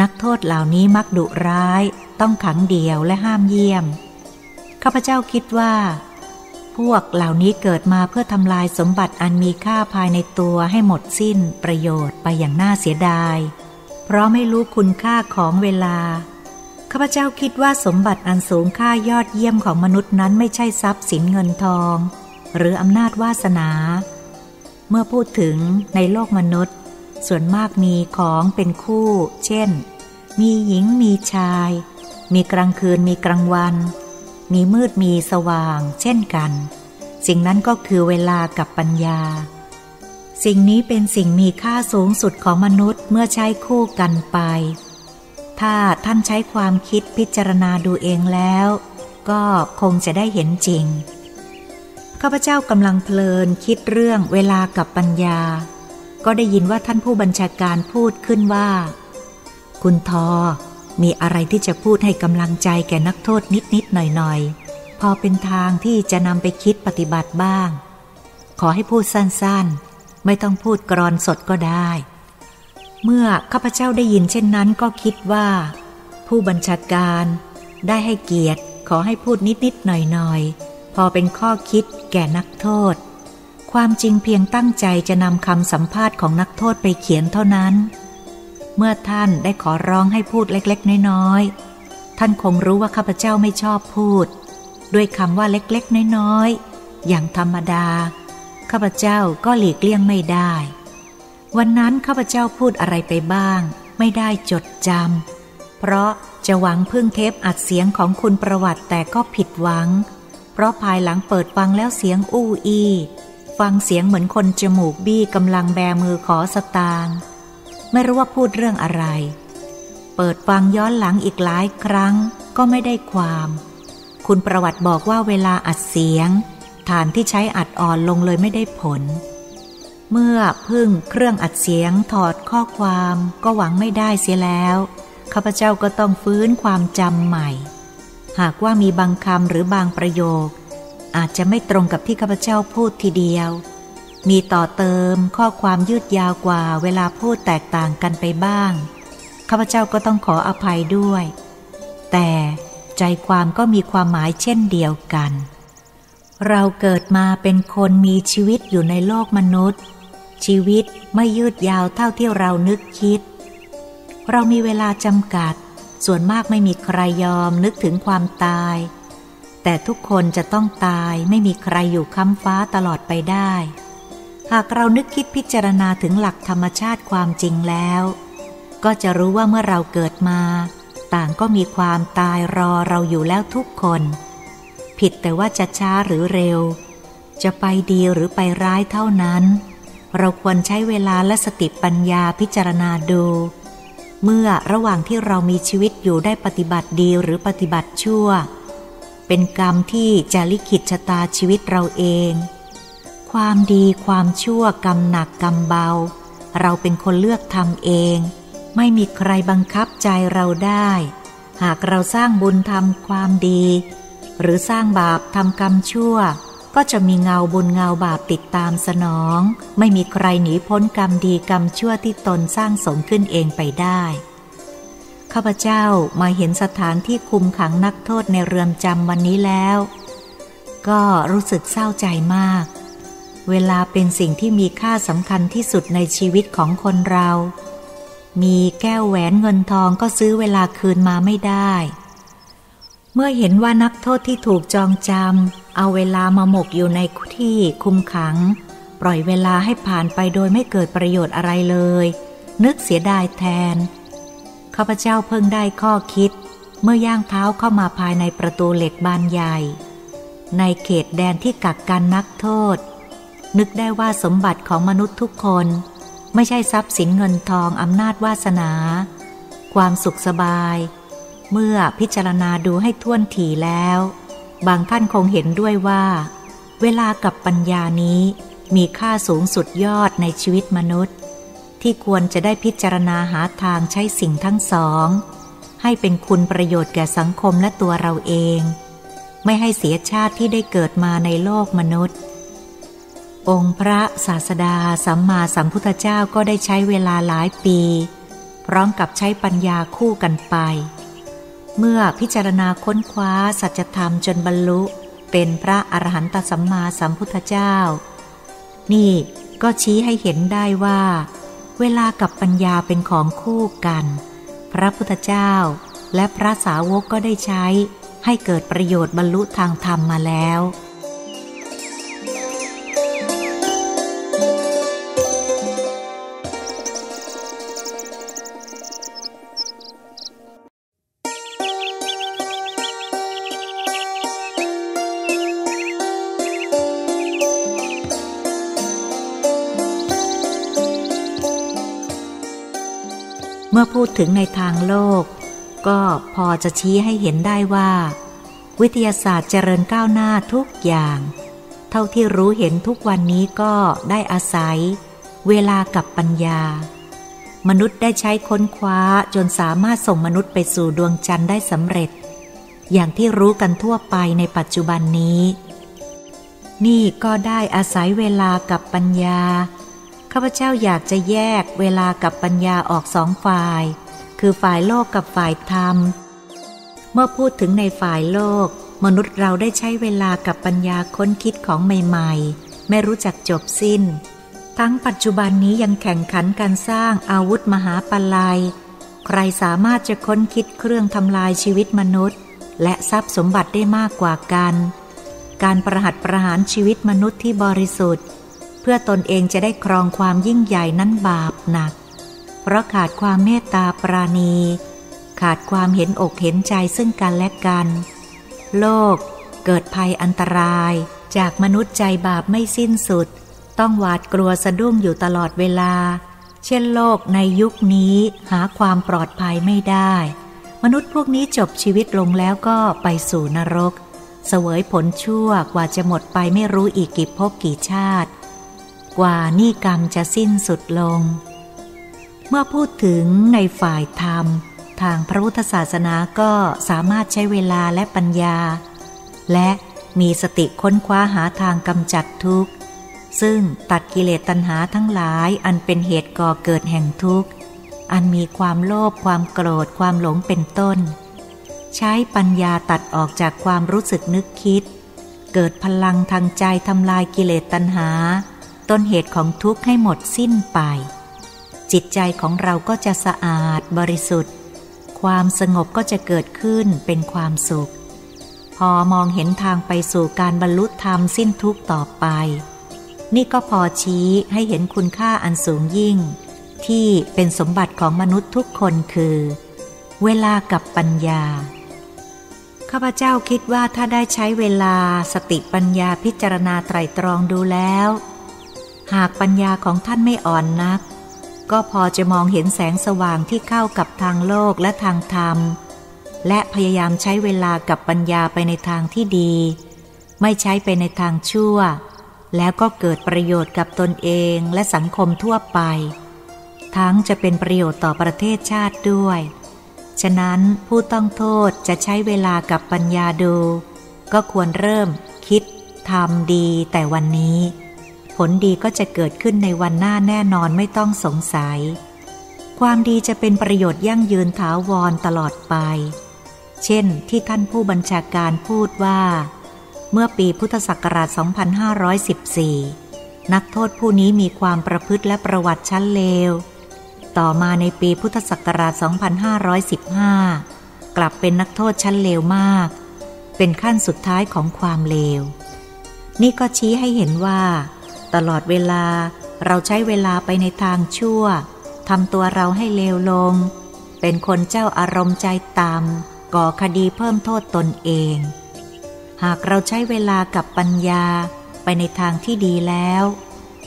[SPEAKER 1] นักโทษเหล่านี้มักดุร้าย ต้องขังเดียวและห้ามเยี่ยม ข้าพเจ้าคิดว่า พวกเหล่านี้เกิดมาเพื่อทำลายสมบัติอันมีค่าภายในตัวให้หมดสิ้นประโยชน์ไปอย่างน่าเสียดาย เพราะไม่รู้คุณค่าของเวลา ข้าพเจ้าคิดว่าสมบัติอันสูงค่ายอดเยี่ยมของมนุษย์นั้นไม่ใช่ทรัพย์สินเงินทอง หรืออำนาจวาสนา เมื่อพูดถึงในโลกมนุษย์ ส่วนมากมีของเป็นคู่ เช่น มีหญิงมีชาย มีกลางคืนมีกลางวัน มีมืดมีสว่าง เช่นกัน สิ่งนั้นก็คือเวลากับปัญญา สิ่งนี้เป็นสิ่งมีค่าสูงสุดของมนุษย์เมื่อใช้คู่กันไป ถ้าท่านใช้ความคิดพิจารณาดูเองแล้ว ก็คงจะได้เห็นจริง ข้าพเจ้ากำลังเพลินคิดเรื่องเวลากับปัญญา ก็ได้ยินว่าท่านผู้บัญชาการพูดขึ้นว่า คุณทอ มีอะไรที่จะพูดให้กำลังใจแก่นักโทษนิดๆหน่อยๆ พอเป็นทางที่จะนำไปคิดปฏิบัติบ้าง ขอให้พูดสั้นๆ ไม่ต้องพูดกรอนสดก็ได้ เมื่อข้าพเจ้าได้ยินเช่นนั้นก็คิดว่า ผู้บัญชาการได้ให้เกียรติขอให้พูดนิดๆหน่อยๆ พอเป็นข้อคิดแก่นักโทษ ความจริงเพียงตั้งใจจะนำคำสัมภาษณ์ของนักโทษไปเขียนเท่านั้น เมื่อท่านได้ขอร้องให้พูดเล็กๆ น้อยๆ ท่านคงรู้ว่าข้าพเจ้าไม่ชอบพูด ด้วยคำว่าเล็กๆ น้อยๆ อย่างธรรมดา ข้าพเจ้าก็หลีกเลี่ยงไม่ได้ วันนั้นข้าพเจ้าพูดอะไรไปบ้าง ไม่ได้จดจำเพราะจะหวังพึ่งเทปอัดเสียงของคุณประวัติแต่ก็ผิดหวัง เพราะภายหลังเปิดฟังแล้วเสียงอู้อีฟังเสียงเหมือนคนจมูกบี้กำลังแบมือขอสตางค์ไม่รู้ว่าพูดเรื่องอะไร เปิดฟังย้อนหลังอีกหลายครั้งก็ไม่ได้ความ คุณประวัติบอกว่าเวลาอัดเสียง ฐานที่ใช้อัดอ่อนลงเลยไม่ได้ผล เมื่อพึ่งเครื่องอัดเสียงถอดข้อความก็หวังไม่ได้เสียแล้วข้าพเจ้าก็ต้องฟื้นความจำใหม่ หากว่ามีบางคำหรือบางประโยค อาจจะไม่ตรงกับที่ข้าพเจ้าพูดทีเดียว มีต่อเติมข้อความยืดยาวกว่าเวลาพูดแตกต่างกันไปบ้างข้าพเจ้าก็ต้องขออภัยด้วย แต่ใจความก็มีความหมายเช่นเดียวกัน เราเกิดมาเป็นคนมีชีวิตอยู่ในโลกมนุษย์ ชีวิตไม่ยืดยาวเท่าที่เรานึกคิด เรามีเวลาจำกัด ส่วนมากไม่มีใครยอมนึกถึงความตาย แต่ทุกคนจะต้องตายไม่มีใครอยู่ค้ำฟ้าตลอดไปได้ หากเรานึกคิดพิจารณาถึงหลักธรรมชาติความจริงแล้ว ก็จะรู้ว่าเมื่อเราเกิดมา ต่างก็มีความตายรอเราอยู่แล้วทุกคน ผิดแต่ว่าจะช้าหรือเร็ว จะไปดีหรือไปร้ายเท่านั้น เราควรใช้เวลาและสติปัญญาพิจารณาดู เมื่อระหว่างที่เรามีชีวิตอยู่ได้ปฏิบัติดีหรือปฏิบัติชั่ว เป็นกรรมที่จะลิขิตชะตาชีวิตเราเอง ความดีความชั่วกรรมหนักกรรมเบา เราเป็นคนเลือกทำเอง ไม่มีใครบังคับใจเราได้ หากเราสร้างบุญทำความดี หรือสร้างบาปทำกรรมชั่ว ก็จะมีเงาบุญเงาบาปติดตามสนอง ไม่มีใครหนีพ้นกรรมดีกรรมชั่วที่ตนสร้างสมขึ้นเองไปได้ ข้าพเจ้ามาเห็นสถานที่คุมขังนักโทษในเรือนจำวันนี้แล้ว ก็รู้สึกเศร้าใจมาก เวลาเป็นสิ่งที่มีค่าสำคัญที่สุดในชีวิตของคนเรา มีแก้วแหวนเงินทองก็ซื้อเวลาคืนมาไม่ได้ เมื่อเห็นว่านักโทษที่ถูกจองจำ เอาเวลามาหมกอยู่ในที่คุมขัง ปล่อยเวลาให้ผ่านไปโดยไม่เกิดประโยชน์อะไรเลย นึกเสียดายแทน ข้าพเจ้าเพิ่งได้ข้อคิด เมื่อย่างเท้าเข้ามาภายในประตูเหล็กบานใหญ่ ในเขตแดนที่กักกันนักโทษ นึกได้ว่าสมบัติของมนุษย์ทุกคน ไม่ใช่ทรัพย์สินเงินทองอำนาจวาสนา ความสุขสบาย เมื่อพิจารณาดูให้ท่วนถี่แล้ว บางท่านคงเห็นด้วยว่า เวลากับปัญญานี้มีค่าสูงสุดยอดในชีวิตมนุษย์ ที่ควรจะได้พิจารณาหาทางใช้สิ่งทั้งสอง ให้เป็นคุณประโยชน์แก่สังคมและตัวเราเอง ไม่ให้เสียชาติที่ได้เกิดมาในโลกมนุษย์ องค์พระศาสดาสัมมาสัมพุทธเจ้าก็ได้ใช้เวลาหลายปี พร้อมกับใช้ปัญญาคู่กันไป เมื่อพิจารณาค้นคว้าสัจธรรมจนบรรลุ เป็นพระอรหันตสัมมาสัมพุทธเจ้า นี่ก็ชี้ให้เห็นได้ว่า เวลากับปัญญาเป็นของคู่กัน พระพุทธเจ้าและพระสาวกก็ได้ใช้ให้เกิดประโยชน์บรรลุทางธรรมมาแล้ว มื่อพูดถึงในทางโลก ก็พอจะชี้ให้เห็นได้ว่า วิทยาศาสตร์เจริญก้าวหน้าทุกอย่าง เท่าที่รู้เห็นทุกวันนี้ก็ได้อาศัย เวลากับปัญญา มนุษย์ได้ใช้ค้นคว้าจนสามารถส่งมนุษย์ไปสู่ดวงจันทร์ได้สำเร็จ อย่างที่รู้กันทั่วไปในปัจจุบันนี้ นี่ก็ได้อาศัยเวลากับปัญญา ข้าพเจ้าอยากจะแยกเวลากับปัญญาออกสองฝ่าย คือฝ่ายโลกกับฝ่ายธรรม เมื่อพูดถึงในฝ่ายโลก มนุษย์เราได้ใช้เวลากับปัญญาค้นคิดของใหม่ๆ ไม่รู้จักจบสิ้น ทั้งปัจจุบันนี้ยังแข่งขันการสร้างอาวุธมหาปลัย ใครสามารถจะค้นคิดเครื่องทำลายชีวิตมนุษย์ และทรัพย์สมบัติได้มากกว่ากัน การประหัตประหารชีวิตมนุษย์ที่บริสุทธิ์ เพื่อตนเองจะได้ครองความยิ่งใหญ่นั้นบาปหนัก เพราะขาดความเมตตาปราณี ขาดความเห็นอกเห็นใจซึ่งกันและกัน โลกเกิดภัยอันตราย จากมนุษย์ใจบาปไม่สิ้นสุด ต้องหวาดกลัวสะดุ้งอยู่ตลอดเวลา เช่นโลกในยุคนี้หาความปลอดภัยไม่ได้ มนุษย์พวกนี้จบชีวิตลงแล้วก็ไปสู่นรก เสวยผลชั่วกว่าจะหมดไปไม่รู้อีกกี่ภพกี่ชาติ กว่านี่กรรมจะสิ้นสุดลง เมื่อพูดถึงในฝ่ายธรรม ทางพระพุทธศาสนาก็สามารถใช้เวลาและปัญญา และมีสติค้นคว้าหาทางกำจัดทุกข์ ซึ่งตัดกิเลสตัณหาทั้งหลายอันเป็นเหตุก่อเกิดแห่งทุกข์ อันมีความโลภความโกรธความหลงเป็นต้น ใช้ปัญญาตัดออกจากความรู้สึกนึกคิด เกิดพลังทางใจทำลายกิเลสตัณหา ต้นเหตุของทุกข์ให้หมดสิ้นไป จิตใจของเราก็จะสะอาดบริสุทธิ์ ความสงบก็จะเกิดขึ้นเป็นความสุข พอมองเห็นทางไปสู่การบรรลุธรรมสิ้นทุกข์ต่อไป นี่ก็พอชี้ให้เห็นคุณค่าอันสูงยิ่ง ที่เป็นสมบัติของมนุษย์ทุกคนคือ เวลากับปัญญาข้าพเจ้าคิดว่าถ้าได้ใช้เวลาสติปัญญาพิจารณาไตรตรองดูแล้ว หากปัญญาของท่านไม่อ่อนนัก ก็พอจะมองเห็นแสงสว่างที่เข้ากับทางโลกและทางธรรม และพยายามใช้เวลากับปัญญาไปในทางที่ดี ไม่ใช้ไปในทางชั่ว แล้วก็เกิดประโยชน์กับตนเองและสังคมทั่วไป ทั้งจะเป็นประโยชน์ต่อประเทศชาติด้วย ฉะนั้นผู้ต้องโทษจะใช้เวลากับปัญญาดู ก็ควรเริ่มคิดทำดีแต่วันนี้ ลดีก็จะเกิดขึ้นในวันหน้าแน่นอนไม่ต้องสงสัย ความดีจะเป็นประโยชน์ยั่งยืนถาวรตลอดไป เช่นที่ท่านผู้บัญชาการพูดว่า เมื่อปีพุทธศักราช 2514 นักโทษผู้นี้มีความประพฤติและประวัติชั้นเลว ต่อมาในปีพุทธศักราช 2515 กลับเป็นนักโทษชั้นเลวมาก เป็นขั้นสุดท้ายของความเลวนี่ก็ชี้ให้เห็นว่า ตลอดเวลาเราใช้เวลาไปในทางชั่วทำตัวเราให้เลวลง เป็นคนเจ้าอารมณ์ใจต่ำก่อคดีเพิ่มโทษตนเอง หากเราใช้เวลากับปัญญาไปในทางที่ดีแล้ว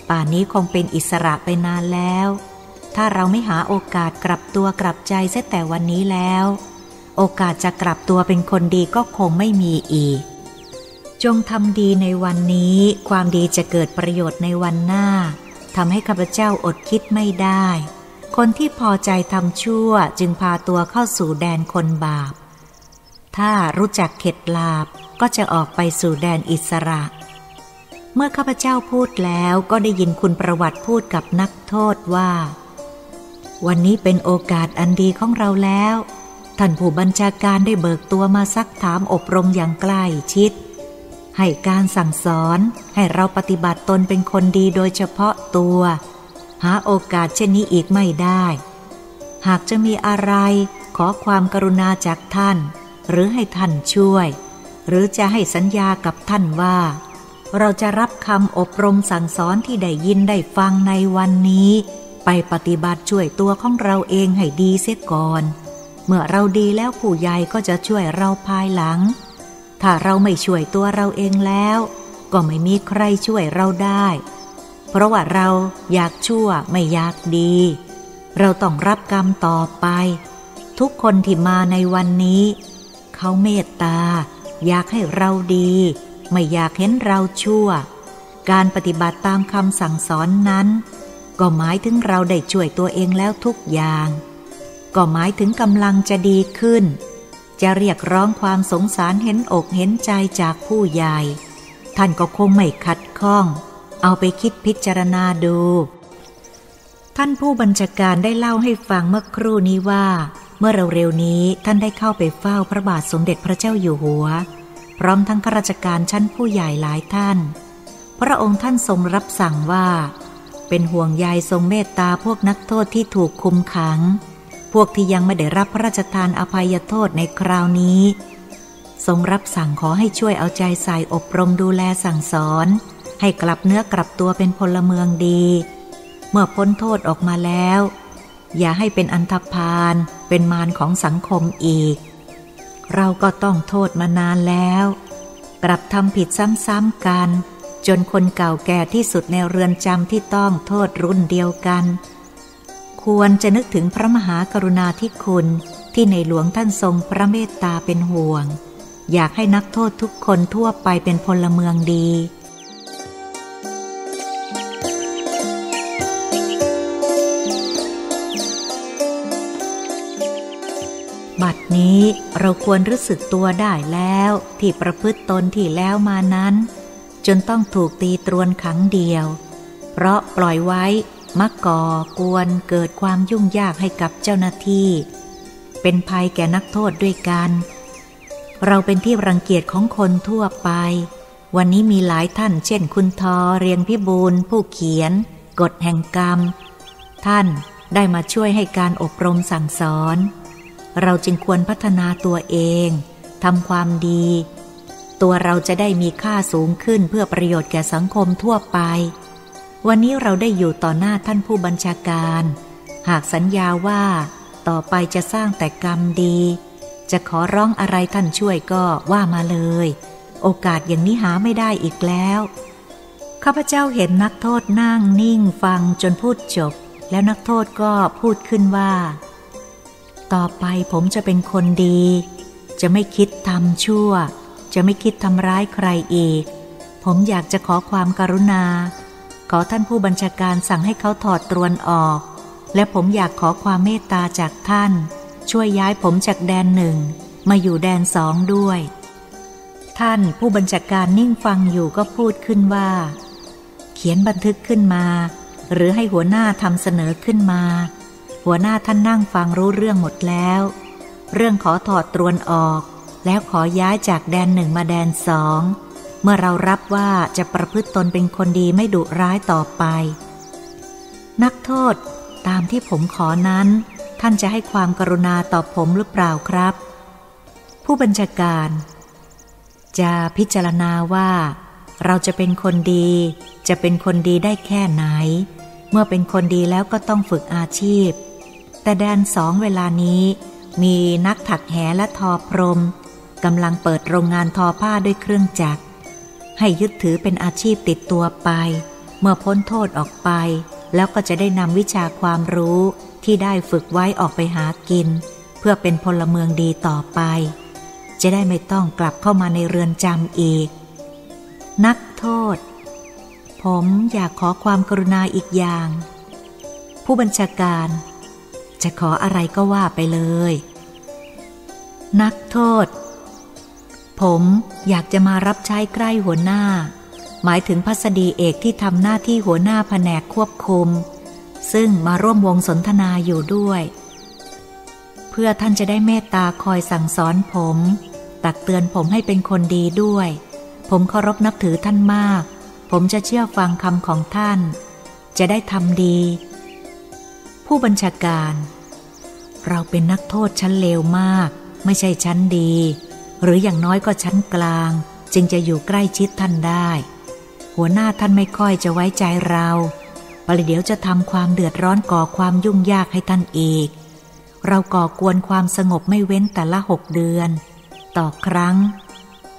[SPEAKER 1] ป่านนี้คงเป็นอิสระไปนานแล้ว ถ้าเราไม่หาโอกาสกลับตัวกลับใจเสียแต่วันนี้แล้ว โอกาสจะกลับตัวเป็นคนดีก็คงไม่มีอีก จงทำดีในวันนี้ ความดีจะเกิดประโยชน์ในวันหน้าทำให้ข้าพเจ้าอดคิดไม่ได้ คนที่พอใจทำชั่วจึงพาตัวเข้าสู่แดนคนบาป ถ้ารู้จักเข็ดลาบก็จะออกไปสู่แดนอิสระ เมื่อข้าพเจ้าพูดแล้วก็ได้ยินคุณประวัติพูดกับนักโทษว่า วันนี้เป็นโอกาสอันดีของเราแล้ว ท่านผู้บัญชาการได้เบิกตัวมาซักถามอบรมอย่างใกล้ชิด ให้การสั่งสอนให้เราปฏิบัติตนเป็นคนดีโดยเฉพาะตัว หาโอกาสเช่นนี้อีกไม่ได้ หากจะมีอะไรขอความกรุณาจากท่าน หรือให้ท่านช่วย หรือจะให้สัญญากับท่านว่า เราจะรับคำอบรมสั่งสอนที่ได้ยินได้ฟังในวันนี้ ไปปฏิบัติช่วยตัวของเราเองให้ดีเสียก่อน เมื่อเราดีแล้วผู้ใหญ่ก็จะช่วยเราภายหลัง ถ้าเราไม่ช่วยตัวเราเองแล้ว ก็ไม่มีใครช่วยเราได้ เพราะว่าเราอยากชั่วไม่อยากดี เราต้องรับกรรมต่อไป ทุกคนที่มาในวันนี้ เขาเมตตา อยากให้เราดี ไม่อยากเห็นเราชั่ว การปฏิบัติตามคำสั่งสอนนั้น ก็หมายถึงเราได้ช่วยตัวเองแล้วทุกอย่าง ก็หมายถึงกำลังจะดีขึ้น จะเรียกร้องความสงสารเห็นอกเห็นใจจากผู้ใหญ่ ท่านก็คงไม่ขัดข้อง เอาไปคิดพิจารณาดู ท่านผู้บัญชาการได้เล่าให้ฟังเมื่อครู่นี้ว่า เมื่อเร็วๆนี้ท่านได้เข้าไปเฝ้าพระบาทสมเด็จพระเจ้าอยู่หัว พร้อมทั้งข้าราชการชั้นผู้ใหญ่หลายท่าน พระองค์ท่านทรงรับสั่งว่า เป็นห่วงใยทรงเมตตาพวกนักโทษที่ถูกคุมขัง พวกที่ยังไม่ได้รับพระราชทานอภัยโทษในคราวนี้ ทรงรับสั่งขอให้ช่วยเอาใจใส่อบรมดูแลสั่งสอน ให้กลับเนื้อกลับตัวเป็นพลเมืองดี เมื่อพ้นโทษออกมาแล้ว อย่าให้เป็นอันธพาลเป็นมารของสังคมอีก เราก็ต้องโทษมานานแล้ว กลับทำผิดซ้ำๆกัน จนคนเก่าแก่ที่สุดในเรือนจำที่ต้องโทษรุ่นเดียวกัน ควรจะนึกถึงพระมหากรุณาธิคุณที่ในหลวงท่านทรงพระเมตตาเป็นห่วง อยากให้นักโทษทุกคนทั่วไปเป็นพลเมืองดี บัดนี้เราควรรู้สึกตัวได้แล้วที่ประพฤติตนที่แล้วมานั้น จนต้องถูกตีตรวนขังเดียว เพราะปล่อยไว้ มักก่อกวนเกิดความยุ่งยากให้กับเจ้าหน้าที่ เป็นภัยแก่นักโทษด้วยกัน เราเป็นที่รังเกียจของคนทั่วไป วันนี้มีหลายท่านเช่นคุณทอเรียงพิบูลผู้เขียน กฎแห่งกรรม ท่านได้มาช่วยให้การอบรมสั่งสอน เราจึงควรพัฒนาตัวเองทำความดี ตัวเราจะได้มีค่าสูงขึ้นเพื่อประโยชน์แก่สังคมทั่วไป วันนี้เราได้อยู่ต่อหน้าท่านผู้บัญชาการ หากสัญญาว่าต่อไปจะสร้างแต่กรรมดี จะขอร้องอะไรท่านช่วยก็ว่ามาเลย โอกาสอย่างนี้หาไม่ได้อีกแล้ว ข้าพเจ้าเห็นนักโทษนั่งนิ่งฟังจนพูดจบ แล้วนักโทษก็พูดขึ้นว่า ต่อไปผมจะเป็นคนดี จะไม่คิดทำชั่ว จะไม่คิดทำร้ายใครอีก ผมอยากจะขอความกรุณา ขอท่านผู้บัญชาการสั่งให้เขาถอดตรวนออก และผมอยากขอความเมตตาจากท่าน ช่วยย้ายผมจากแดนหนึ่ง มาอยู่แดนสองด้วย ท่านผู้บัญชาการนิ่งฟังอยู่ก็พูดขึ้นว่า เขียนบันทึกขึ้นมา หรือให้หัวหน้าทำเสนอขึ้นมา หัวหน้าท่านนั่งฟังรู้เรื่องหมดแล้ว เรื่องขอถอดตรวนออก แล้วขอย้ายจากแดนหนึ่งมาแดนสอง เมื่อเรารับว่าจะประพฤติตนเป็นคนดีไม่ดุร้ายต่อไป นักโทษตามที่ผมขอนั้น ท่านจะให้ความกรุณาต่อผมหรือเปล่าครับ ผู้บัญชาการ จะพิจารณาว่า เราจะเป็นคนดี จะเป็นคนดีได้แค่ไหน เมื่อเป็นคนดีแล้วก็ต้องฝึกอาชีพ แต่แดนสองเวลานี้ มีนักถักแหและทอพรมกำลังเปิดโรงงานทอผ้าด้วยเครื่องจักร ให้ยึดถือเป็นอาชีพติดตัวไป เมื่อพ้นโทษออกไป แล้วก็จะได้นำวิชาความรู้ที่ได้ฝึกไว้ออกไปหากิน เพื่อเป็นพลเมืองดีต่อไป จะได้ไม่ต้องกลับเข้ามาในเรือนจำอีก นักโทษ ผมอยากขอความกรุณาอีกอย่าง ผู้บัญชาการ จะขออะไรก็ว่าไปเลย นักโทษ ผมอยากจะมารับใช้ใกล้หัวหน้า หมายถึงพัสดีเอกที่ทำหน้าที่หัวหน้าแผนกควบคุม ซึ่งมาร่วมวงสนทนาอยู่ด้วย เพื่อท่านจะได้เมตตาคอยสั่งสอนผม ตักเตือนผมให้เป็นคนดีด้วย ผมเคารพนับถือท่านมาก ผมจะเชื่อฟังคำของท่าน จะได้ทำดี ผู้บัญชาการ เราเป็นนักโทษชั้นเลวมาก ไม่ใช่ชั้นดี หรืออย่างน้อยก็ชั้นกลาง จึงจะอยู่ใกล้ชิดท่านได้ หัวหน้าท่านไม่ค่อยจะไว้ใจเราปริเดี๋ยวจะทำความเดือดร้อนก่อความยุ่งยากให้ท่านอีก เราก่อกวนความสงบไม่เว้นแต่ละหกเดือน ต่อครั้ง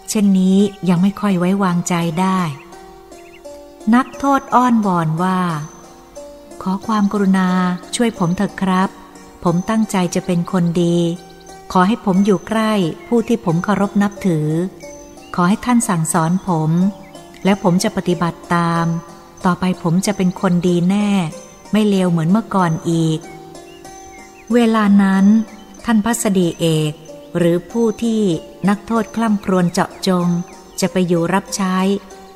[SPEAKER 1] เช่นนี้ยังไม่ค่อยไว้วางใจได้ นักโทษอ้อนวอนว่า ขอความกรุณาช่วยผมเถอะครับ ผมตั้งใจจะเป็นคนดี ขอให้ผมอยู่ใกล้ผู้ที่ผมเคารพนับถือ ขอให้ท่านสั่งสอนผม และผมจะปฏิบัติตาม ต่อไปผมจะเป็นคนดีแน่ ไม่เลวเหมือนเมื่อก่อนอีก เวลานั้น ท่านพัสดีเอก หรือผู้ที่นักโทษคล่ำครวญเจาะจง จะไปอยู่รับใช้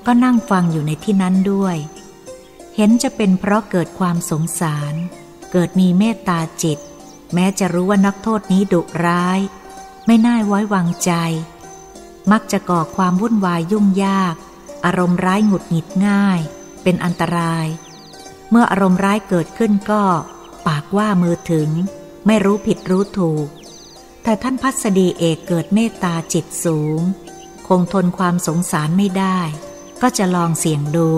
[SPEAKER 1] ก็นั่งฟังอยู่ในที่นั้นด้วย เห็นจะเป็นเพราะเกิดความสงสาร เกิดมีเมตตาจิต แม้จะรู้ว่านักโทษนี้ดุร้าย ไม่น่าไว้วางใจ มักจะก่อความวุ่นวายยุ่งยาก อารมณ์ร้ายหงุดหงิดง่าย เป็นอันตราย เมื่ออารมณ์ร้ายเกิดขึ้นก็ ปากว่ามือถึง ไม่รู้ผิดรู้ถูก แต่ท่านพัสดีเอกเกิดเมตตาจิตสูง คงทนความสงสารไม่ได้ ก็จะลองเสี่ยงดู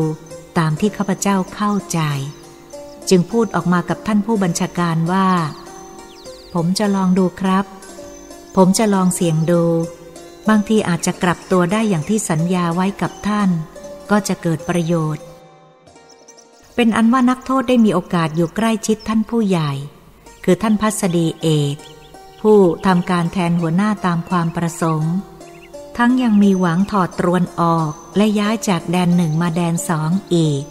[SPEAKER 1] ตามที่ข้าพเจ้าเข้าใจ จึงพูดออกมากับท่านผู้บัญชาการว่า ผมจะลองดูครับ ผมจะลองเสี่ยงดู บางทีอาจจะกลับตัวได้อย่างที่สัญญาไว้กับท่าน ก็จะเกิดประโยชน์ เป็นอันว่านักโทษได้มีโอกาสอยู่ใกล้ชิดท่านผู้ใหญ่ คือท่านพัสดีเอก ผู้ทำการแทนหัวหน้าตามความประสงค์ ทั้งยังมีหวังถอดตรวนออกและย้ายจากแดนหนึ่งมาแดนสองอีก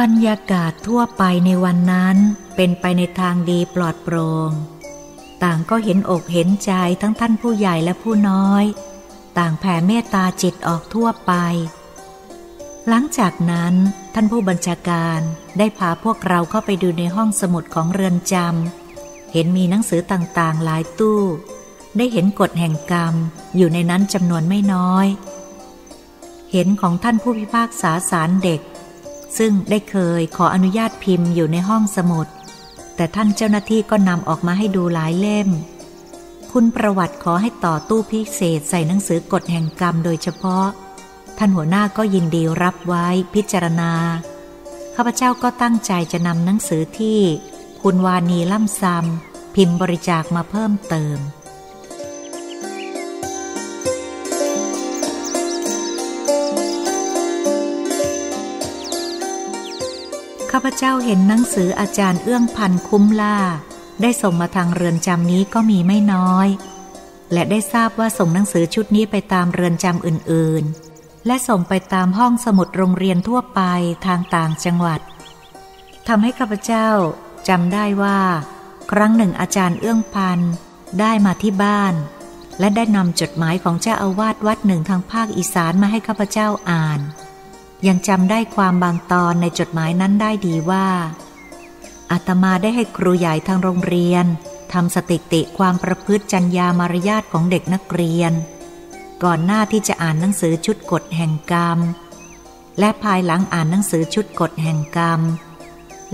[SPEAKER 1] บรรยากาศทั่วไปในวันนั้นเป็นไปในทางดีปลอดโปรง่งต่างก็เห็นอกเห็นใจทั้งท่านผู้ใหญ่และผู้น้อย ต่างแผ่เมตตาจิตออกทั่วไป หลังจากนั้นท่านผู้บัญชาการได้พาพวกเราเข้าไปดูในห้องสมุดของเรือนจำเห็นมีหนังสือต่างๆหลายตู้ ได้เห็นกฎแห่งกรรมอยู่ในนั้นจำนวนไม่น้อย เห็นของท่านผู้พิพากษาสารเด็ก ซึ่งได้เคยขออนุญาตพิมพ์อยู่ในห้องสมุด แต่ท่านเจ้าหน้าที่ก็นำออกมาให้ดูหลายเล่ม คุณประวัติขอให้ต่อตู้พิเศษใส่หนังสือกฎแห่งกรรมโดยเฉพาะ ท่านหัวหน้าก็ยินดีรับไว้พิจารณา ข้าพเจ้าก็ตั้งใจจะนำหนังสือที่ คุณวานีล่ำซำพิมพ์บริจาคมาเพิ่มเติม ข้าพเจ้าเห็นหนังสืออาจารย์เอื้องพันคุ้มล่า ได้ส่งมาทางเรือนจำนี้ก็มีไม่น้อย และได้ทราบว่าส่งหนังสือชุดนี้ไปตามเรือนจำอื่นๆ และส่งไปตามห้องสมุดโรงเรียนทั่วไปทางต่างจังหวัดทำให้ข้าพเจ้าจำได้ว่า ครั้งหนึ่งอาจารย์เอื้องพันได้มาที่บ้าน และได้นำจดหมายของเจ้าอาวาสวัดหนึ่งทางภาคอีสานมาให้ข้าพเจ้าอ่าน ยังจำได้ความบางตอนในจดหมายนั้นได้ดีว่าอาตมาได้ให้ครูใหญ่ทางโรงเรียนทำสติติความประพฤติจัญญามารยาทของเด็กนักเรียน ก่อนหน้าที่จะอ่านหนังสือชุดกฎแห่งกรรม และภายหลังอ่านหนังสือชุดกฎแห่งกรรม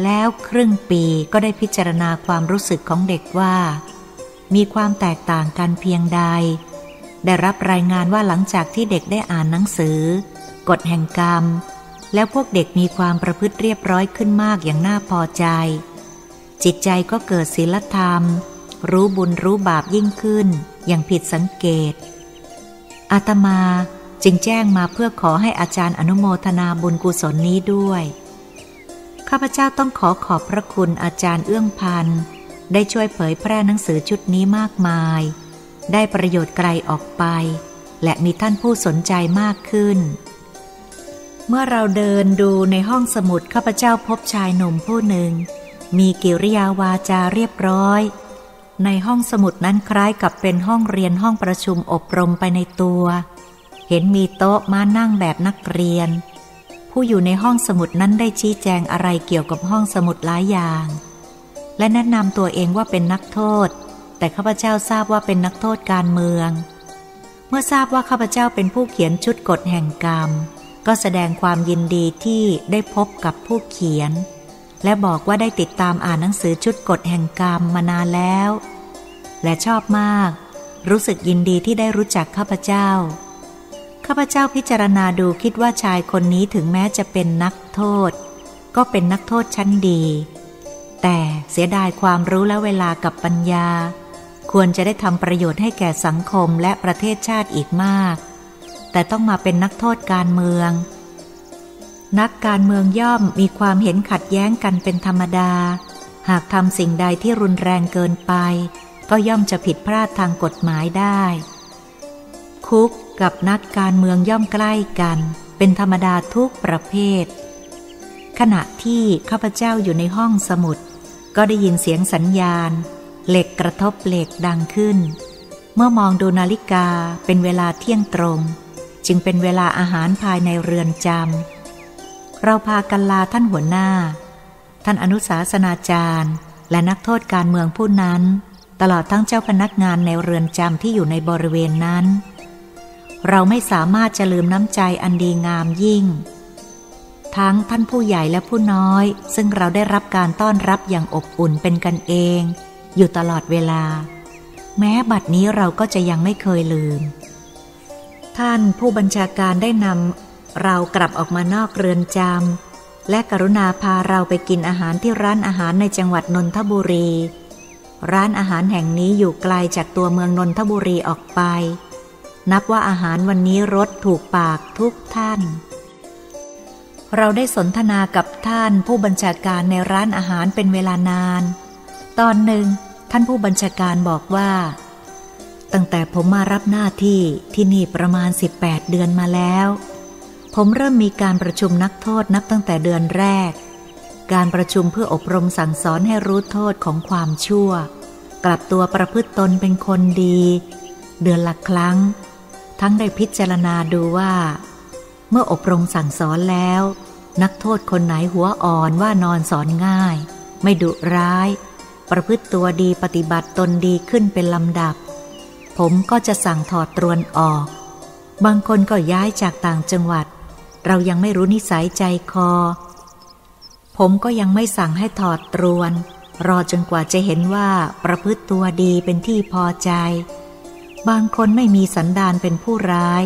[SPEAKER 1] แล้วครึ่งปีก็ได้พิจารณาความรู้สึกของเด็กว่า มีความแตกต่างกันเพียงใด ได้รับรายงานว่าหลังจากที่เด็กได้อ่านหนังสือ กฎแห่งกรรม แล้วพวกเด็กมีความประพฤติเรียบร้อยขึ้นมากอย่างน่าพอใจ จิตใจก็เกิดศีลธรรม รู้บุญรู้บาปยิ่งขึ้น อย่างผิดสังเกต อาตมาจึงแจ้งมาเพื่อขอให้อาจารย์อนุโมทนาบุญกุศลนี้ด้วย ข้าพเจ้าต้องขอขอบพระคุณอาจารย์เอื้องพันธ์ได้ช่วยเผยแพร่หนังสือชุดนี้มากมาย ได้ประโยชน์ไกลออกไป และมีท่านผู้สนใจมากขึ้น เมื่อเราเดินดูในห้องสมุดข้าพเจ้าพบชายหนุ่มผู้หนึ่ง มีกิริยาวาจาเรียบร้อย ในห้องสมุดนั้นคล้ายกับเป็นห้องเรียนห้องประชุมอบรมไปในตัว เห็นมีโต๊ะมานั่งแบบนักเรียน ผู้อยู่ในห้องสมุดนั้นได้ชี้แจงอะไรเกี่ยวกับห้องสมุดหลายอย่าง และแนะนำตัวเองว่าเป็นนักโทษ แต่ข้าพเจ้าทราบว่าเป็นนักโทษการเมือง เมื่อทราบว่าข้าพเจ้าเป็นผู้เขียนชุดกฎแห่งกรรม ก็แสดงความยินดีที่ได้พบกับผู้เขียน และบอกว่าได้ติดตามอ่านหนังสือชุดกฎแห่งกรรมมานานแล้ว และชอบมาก รู้สึกยินดีที่ได้รู้จักข้าพเจ้า ข้าพเจ้าพิจารณาดูคิดว่าชายคนนี้ถึงแม้จะเป็นนักโทษ ก็เป็นนักโทษชั้นดี แต่เสียดายความรู้และเวลากับปัญญา ควรจะได้ทำประโยชน์ให้แก่สังคมและประเทศชาติอีกมาก แต่ต้องมาเป็นนักโทษการเมือง นักการเมืองย่อมมีความเห็นขัดแย้งกันเป็นธรรมดา หากทำสิ่งใดที่รุนแรงเกินไป ก็ย่อมจะผิดพลาดทางกฎหมายได้ คุกกับนักการเมืองย่อมใกล้กัน เป็นธรรมดาทุกประเภท ขณะที่ข้าพเจ้าอยู่ในห้องสมุด ก็ได้ยินเสียงสัญญาณ เหล็กกระทบเหล็กดังขึ้น เมื่อมองดูนาฬิกาเป็นเวลาเที่ยงตรง จึงเป็นเวลาอาหารภายในเรือนจำ เราพากันลาท่านหัวหน้า ท่านอนุสาสนาจารย์ และนักโทษการเมืองผู้นั้น ตลอดทั้งเจ้าพนักงานในเรือนจำที่อยู่ในบริเวณนั้น เราไม่สามารถจะลืมน้ำใจอันดีงามยิ่ง ทั้งท่านผู้ใหญ่และผู้น้อย ซึ่งเราได้รับการต้อนรับอย่างอบอุ่นเป็นกันเอง อยู่ตลอดเวลา แม้บัดนี้เราก็จะยังไม่เคยลืม ท่านผู้บัญชาการได้นำเรากลับออกมานอกเรือนจำและกรุณาพาเราไปกินอาหารที่ร้านอาหารในจังหวัดนนทบุรี ร้านอาหารแห่งนี้อยู่ไกลจากตัวเมืองนนทบุรีออกไป นับว่าอาหารวันนี้รสถูกปากทุกท่าน เราได้สนทนากับท่านผู้บัญชาการในร้านอาหารเป็นเวลานาน ตอนหนึ่งท่านผู้บัญชาการบอกว่า ตั้งแต่ผมมารับหน้าที่ที่นี่ประมาณ 18 เดือนมาแล้ว ผมเริ่มมีการประชุมนักโทษนับตั้งแต่เดือนแรก การประชุมเพื่ออบรมสั่งสอนให้รู้โทษของความชั่ว กลับตัวประพฤติตนเป็นคนดี เดือนละครั้ง ทั้งได้พิจารณาดูว่า เมื่ออบรมสั่งสอนแล้ว นักโทษคนไหนหัวอ่อนว่านอนสอนง่าย ไม่ดุร้าย ประพฤติตัวดีปฏิบัติตนดีขึ้นเป็นลำดับ ผมก็จะสั่งถอดตรวนออก บางคนก็ย้ายจากต่างจังหวัด เรายังไม่รู้นิสัยใจคอ ผมก็ยังไม่สั่งให้ถอดตรวน รอจนกว่าจะเห็นว่าประพฤติตัวดีเป็นที่พอใจ บางคนไม่มีสันดานเป็นผู้ร้าย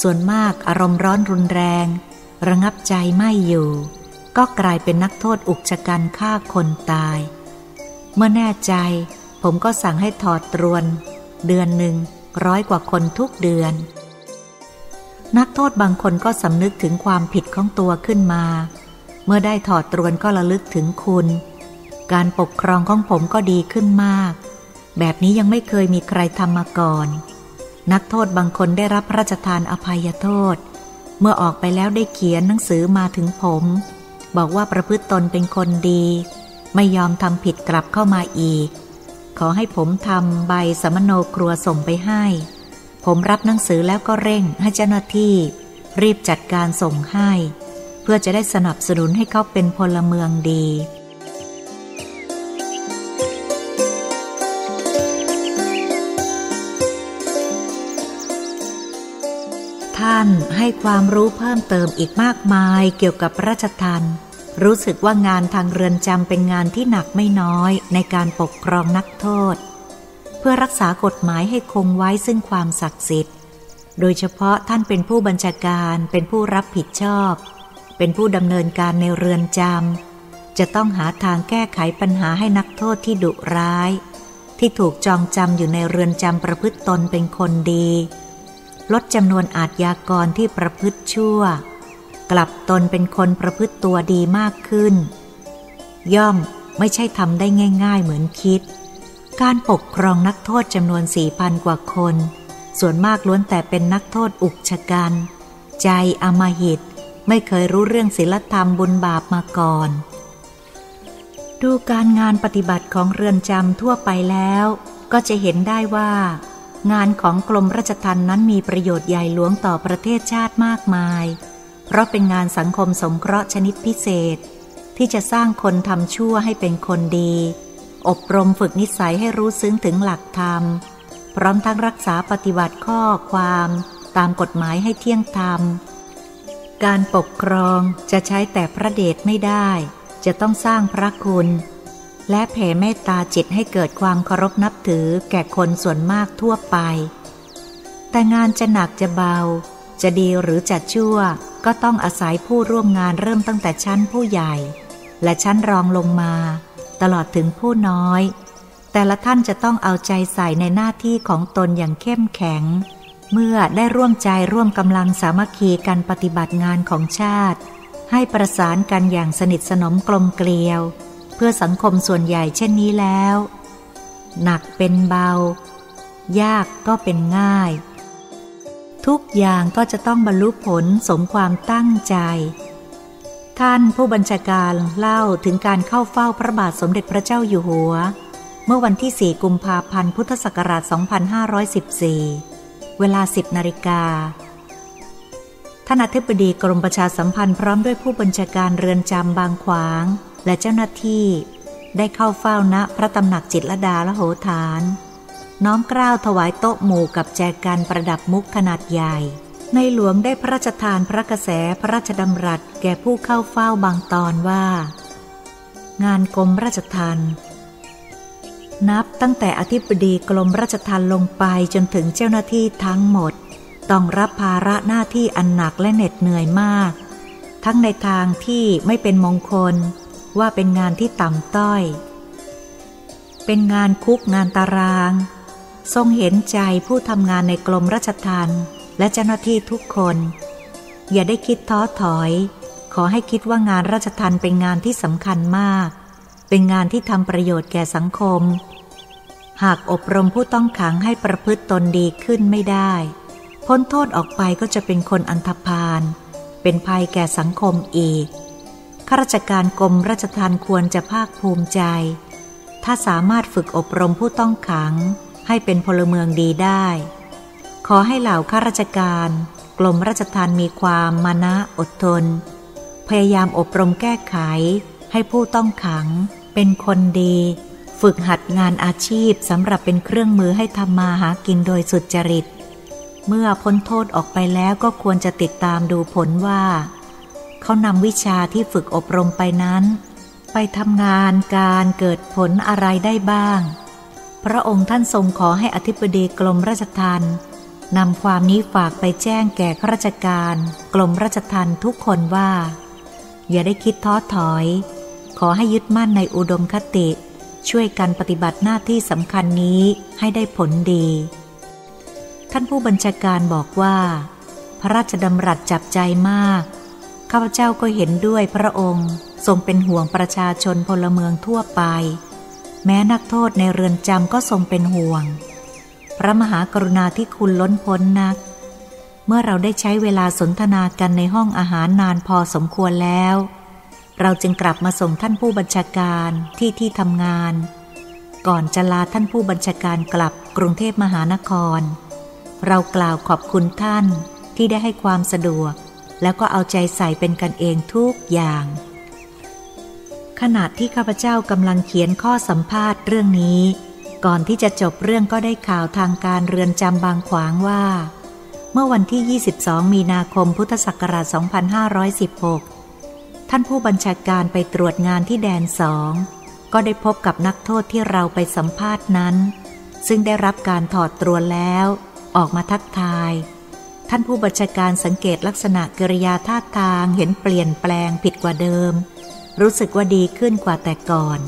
[SPEAKER 1] ส่วนมากอารมณ์ร้อนรุนแรง ระงับใจไม่อยู่ ก็กลายเป็นนักโทษอุกชะกันฆ่าคนตาย เมื่อแน่ใจผมก็สั่งให้ถอดตรวน เดือนหนึ่งร้อยกว่าคนทุกเดือน นักโทษบางคนก็สำนึกถึงความผิดของตัวขึ้นมา เมื่อได้ถอดตรวนก็ระลึกถึงคุณ การปกครองของผมก็ดีขึ้นมาก แบบนี้ยังไม่เคยมีใครทำมาก่อน นักโทษบางคนได้รับพระราชทานอภัยโทษ เมื่อออกไปแล้วได้เขียนหนังสือมาถึงผม บอกว่าประพฤติตนเป็นคนดี ไม่ยอมทำผิดกลับเข้ามาอีก ขอให้ผมทำใบสมโนครัวส่งไปให้ ผมรับหนังสือแล้วก็เร่งให้เจ้าหน้าที่ รีบจัดการส่งให้ เพื่อจะได้สนับสนุนให้เขาเป็นพลเมืองดีท่านให้ความรู้เพิ่มเติมอีกมากมายเกี่ยวกับราชทัน รู้สึกว่างานทางเรือนจำเป็นงานที่หนักไม่น้อยในการปกครองนักโทษ เพื่อรักษากฎหมายให้คงไว้ซึ่งความศักดิ์สิทธิ์ โดยเฉพาะท่านเป็นผู้บัญชาการเป็นผู้รับผิดชอบ เป็นผู้ดำเนินการในเรือนจำจะต้องหาทางแก้ไขปัญหาให้นักโทษที่ดุร้าย ที่ถูกจองจำอยู่ในเรือนจำประพฤติตนเป็นคนดี ลดจำนวนอาทยากรที่ประพฤติชั่ว กลับตนเป็นคนประพฤติตัวดีมากขึ้น ย่อมไม่ใช่ทำได้ง่าย ๆ เหมือนคิด การปกครองนักโทษจำนวนสี่พันกว่าคน ส่วนมากล้วนแต่เป็นนักโทษอุกชะกัน ใจอมหิตไม่เคยรู้เรื่องศีลธรรมบุญบาปมาก่อน ดูการงานปฏิบัติของเรือนจำทั่วไปแล้ว ก็จะเห็นได้ว่า งานของกรมราชทัณฑ์นั้นมีประโยชน์ใหญ่หลวงต่อประเทศชาติมากมาย เพราะเป็นงานสังคมสงเคราะห์ชนิดพิเศษ ที่จะสร้างคนทำชั่วให้เป็นคนดี อบรมฝึกนิสัยให้รู้ซึ้งถึงหลักธรรม พร้อมทั้งรักษาปฏิบัติข้อความตามกฎหมายให้เที่ยงธรรม การปกครองจะใช้แต่พระเดชไม่ได้ จะต้องสร้างพระคุณ และแผ่เมตตาจิตให้เกิดความเคารพนับถือแก่คนส่วนมากทั่วไป แต่งานจะหนักจะเบา จะดีหรือจะชั่ว ก็ต้องอาศัยผู้ร่วมงานเริ่มตั้งแต่ชั้นผู้ใหญ่ และชั้นรองลงมา ตลอดถึงผู้น้อย แต่ละท่านจะต้องเอาใจใส่ในหน้าที่ของตนอย่างเข้มแข็ง เมื่อได้ร่วมใจร่วมกำลังสามัคคีกันปฏิบัติงานของชาติ ให้ประสานกันอย่างสนิทสนมกลมเกลียว เพื่อสังคมส่วนใหญ่เช่นนี้แล้ว หนักเป็นเบา ยากก็เป็นง่าย ทุกอย่างก็จะต้องบรรลุผลสมความตั้งใจ ท่านผู้บัญชาการเล่าถึงการเข้าเฝ้าพระบาทสมเด็จพระเจ้าอยู่หัว เมื่อวันที่ 4 กุมภาพันธ์พุทธศักราช 2514 เวลา 10 นาฬิกาท่านอธิบดีกรมประชาสัมพันธ์พร้อมด้วยผู้บัญชาการเรือนจำบางขวาง และเจ้าหน้าที่ ได้เข้าเฝ้าณพระตำหนักจิตรดาละโหฐาน น้อมกล้าวถวายโต๊ะหมู่กับแจกันประดับมุกขนาดใหญ่ ในหลวงได้พระราชทานพระกระแสพระราชดำรัสแก่ผู้เข้าเฝ้าบางตอนว่า งานกรมราชทันนับตั้งแต่อธิบดีกรมราชทันลงไปจนถึงเจ้าหน้าที่ทั้งหมด ต้องรับภาระหน้าที่อันหนักและเหน็ดเหนื่อยมาก ทั้งในทางที่ไม่เป็นมงคล ว่าเป็นงานที่ต่ำต้อย เป็นงานคุกงานตาราง ทรงเห็นใจผู้ทำงานในกรมราชทัณฑ์และเจ้าหน้าที่ทุกคน อย่าได้คิดท้อถอย ขอให้คิดว่างานราชทัณฑ์เป็นงานที่สำคัญมาก เป็นงานที่ทำประโยชน์แก่สังคม หากอบรมผู้ต้องขังให้ประพฤติตนดีขึ้นไม่ได้ พ้นโทษออกไปก็จะเป็นคนอันธพาลเป็นภัยแก่สังคมอีกข้าราชการกรมราชทานควรจะภาคภูมิใจ ถ้าสามารถฝึกอบรมผู้ต้องขัง ให้เป็นพลเมืองดีได้ ขอให้เหล่าข้าราชการกรมราชทานมีความมานะอดทน พยายามอบรมแก้ไข ให้ผู้ต้องขัง เป็นคนดี ฝึกหัดงานอาชีพสำหรับเป็นเครื่องมือให้ทำมาหากินโดยสุจริต เมื่อพ้นโทษออกไปแล้วก็ควรจะติดตามดูผลว่า เขานำวิชาที่ฝึกอบรมไปนั้น ไปทำงานการเกิดผลอะไรได้บ้าง พระองค์ท่านทรงขอให้อธิบดีกรมราชทัณฑ์นำความนี้ฝากไปแจ้งแก่ข้าราชการ กรมราชทัณฑ์ทุกคนว่า อย่าได้คิดท้อถอย ขอให้ยึดมั่นในอุดมคติ ช่วยกันปฏิบัติหน้าที่สำคัญนี้ให้ได้ผลดี ท่านผู้บัญชาการบอกว่า พระราชดำรัสจับใจมาก ข้าพเจ้าก็เห็นด้วยพระองค์ทรงเป็นห่วงประชาชนพลเมืองทั่วไป แม้นักโทษในเรือนจำก็ทรงเป็นห่วง พระมหากรุณาที่คุณล้นพ้นนัก เมื่อเราได้ใช้เวลาสนทนากันในห้องอาหารนานพอสมควรแล้ว เราจึงกลับมาส่งท่านผู้บัญชาการที่ที่ทำงาน ก่อนจะลาท่านผู้บัญชาการกลับกรุงเทพมหานคร เรากล่าวขอบคุณท่านที่ได้ให้ความสะดวก แล้วก็เอาใจใส่เป็นกันเองทุกอย่าง ขณะที่ข้าพเจ้ากำลังเขียนข้อสัมภาษณ์เรื่องนี้ ก่อนที่จะจบเรื่องก็ได้ข่าวทางการเรือนจำบางขวางว่า เมื่อวันที่ 22 มีนาคมพุทธศักราช 2516 ท่านผู้บัญชาการไปตรวจงานที่แดนสองก็ได้พบกับนักโทษที่เราไปสัมภาษณ์นั้น ซึ่งได้รับการถอดตรวนแล้ว ออกมาทักทาย ท่านผู้บัญชาการสังเกตลักษณะกิริยาท่าทางเห็นเปลี่ยนแปลงผิดกว่าเดิม รู้สึกว่าดีขึ้นกว่าแต่ก่อน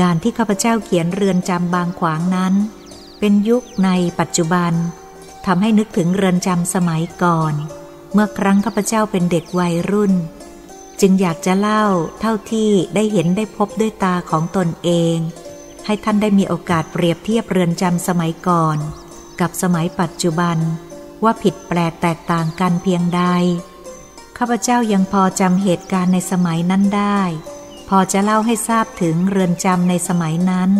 [SPEAKER 1] การที่ข้าพเจ้าเขียนเรือนจำบางขวางนั้น เป็นยุคในปัจจุบันทำให้นึกถึงเรือนจำสมัยก่อน เมื่อครั้งข้าพเจ้าเป็นเด็กวัยรุ่น จึงอยากจะเล่าเท่าที่ได้เห็นได้พบด้วยตาของตนเอง ให้ท่านได้มีโอกาสเปรียบเทียบเรือนจำสมัยก่อน กับสมัยปัจจุบันว่าผิดแปลกแตกต่างกันเพียงใด ข้าพเจ้ายังพอจำเหตุการณ์ในสมัยนั้นได้ พอจะเล่าให้ทราบถึงเรือนจำในสมัยนั้น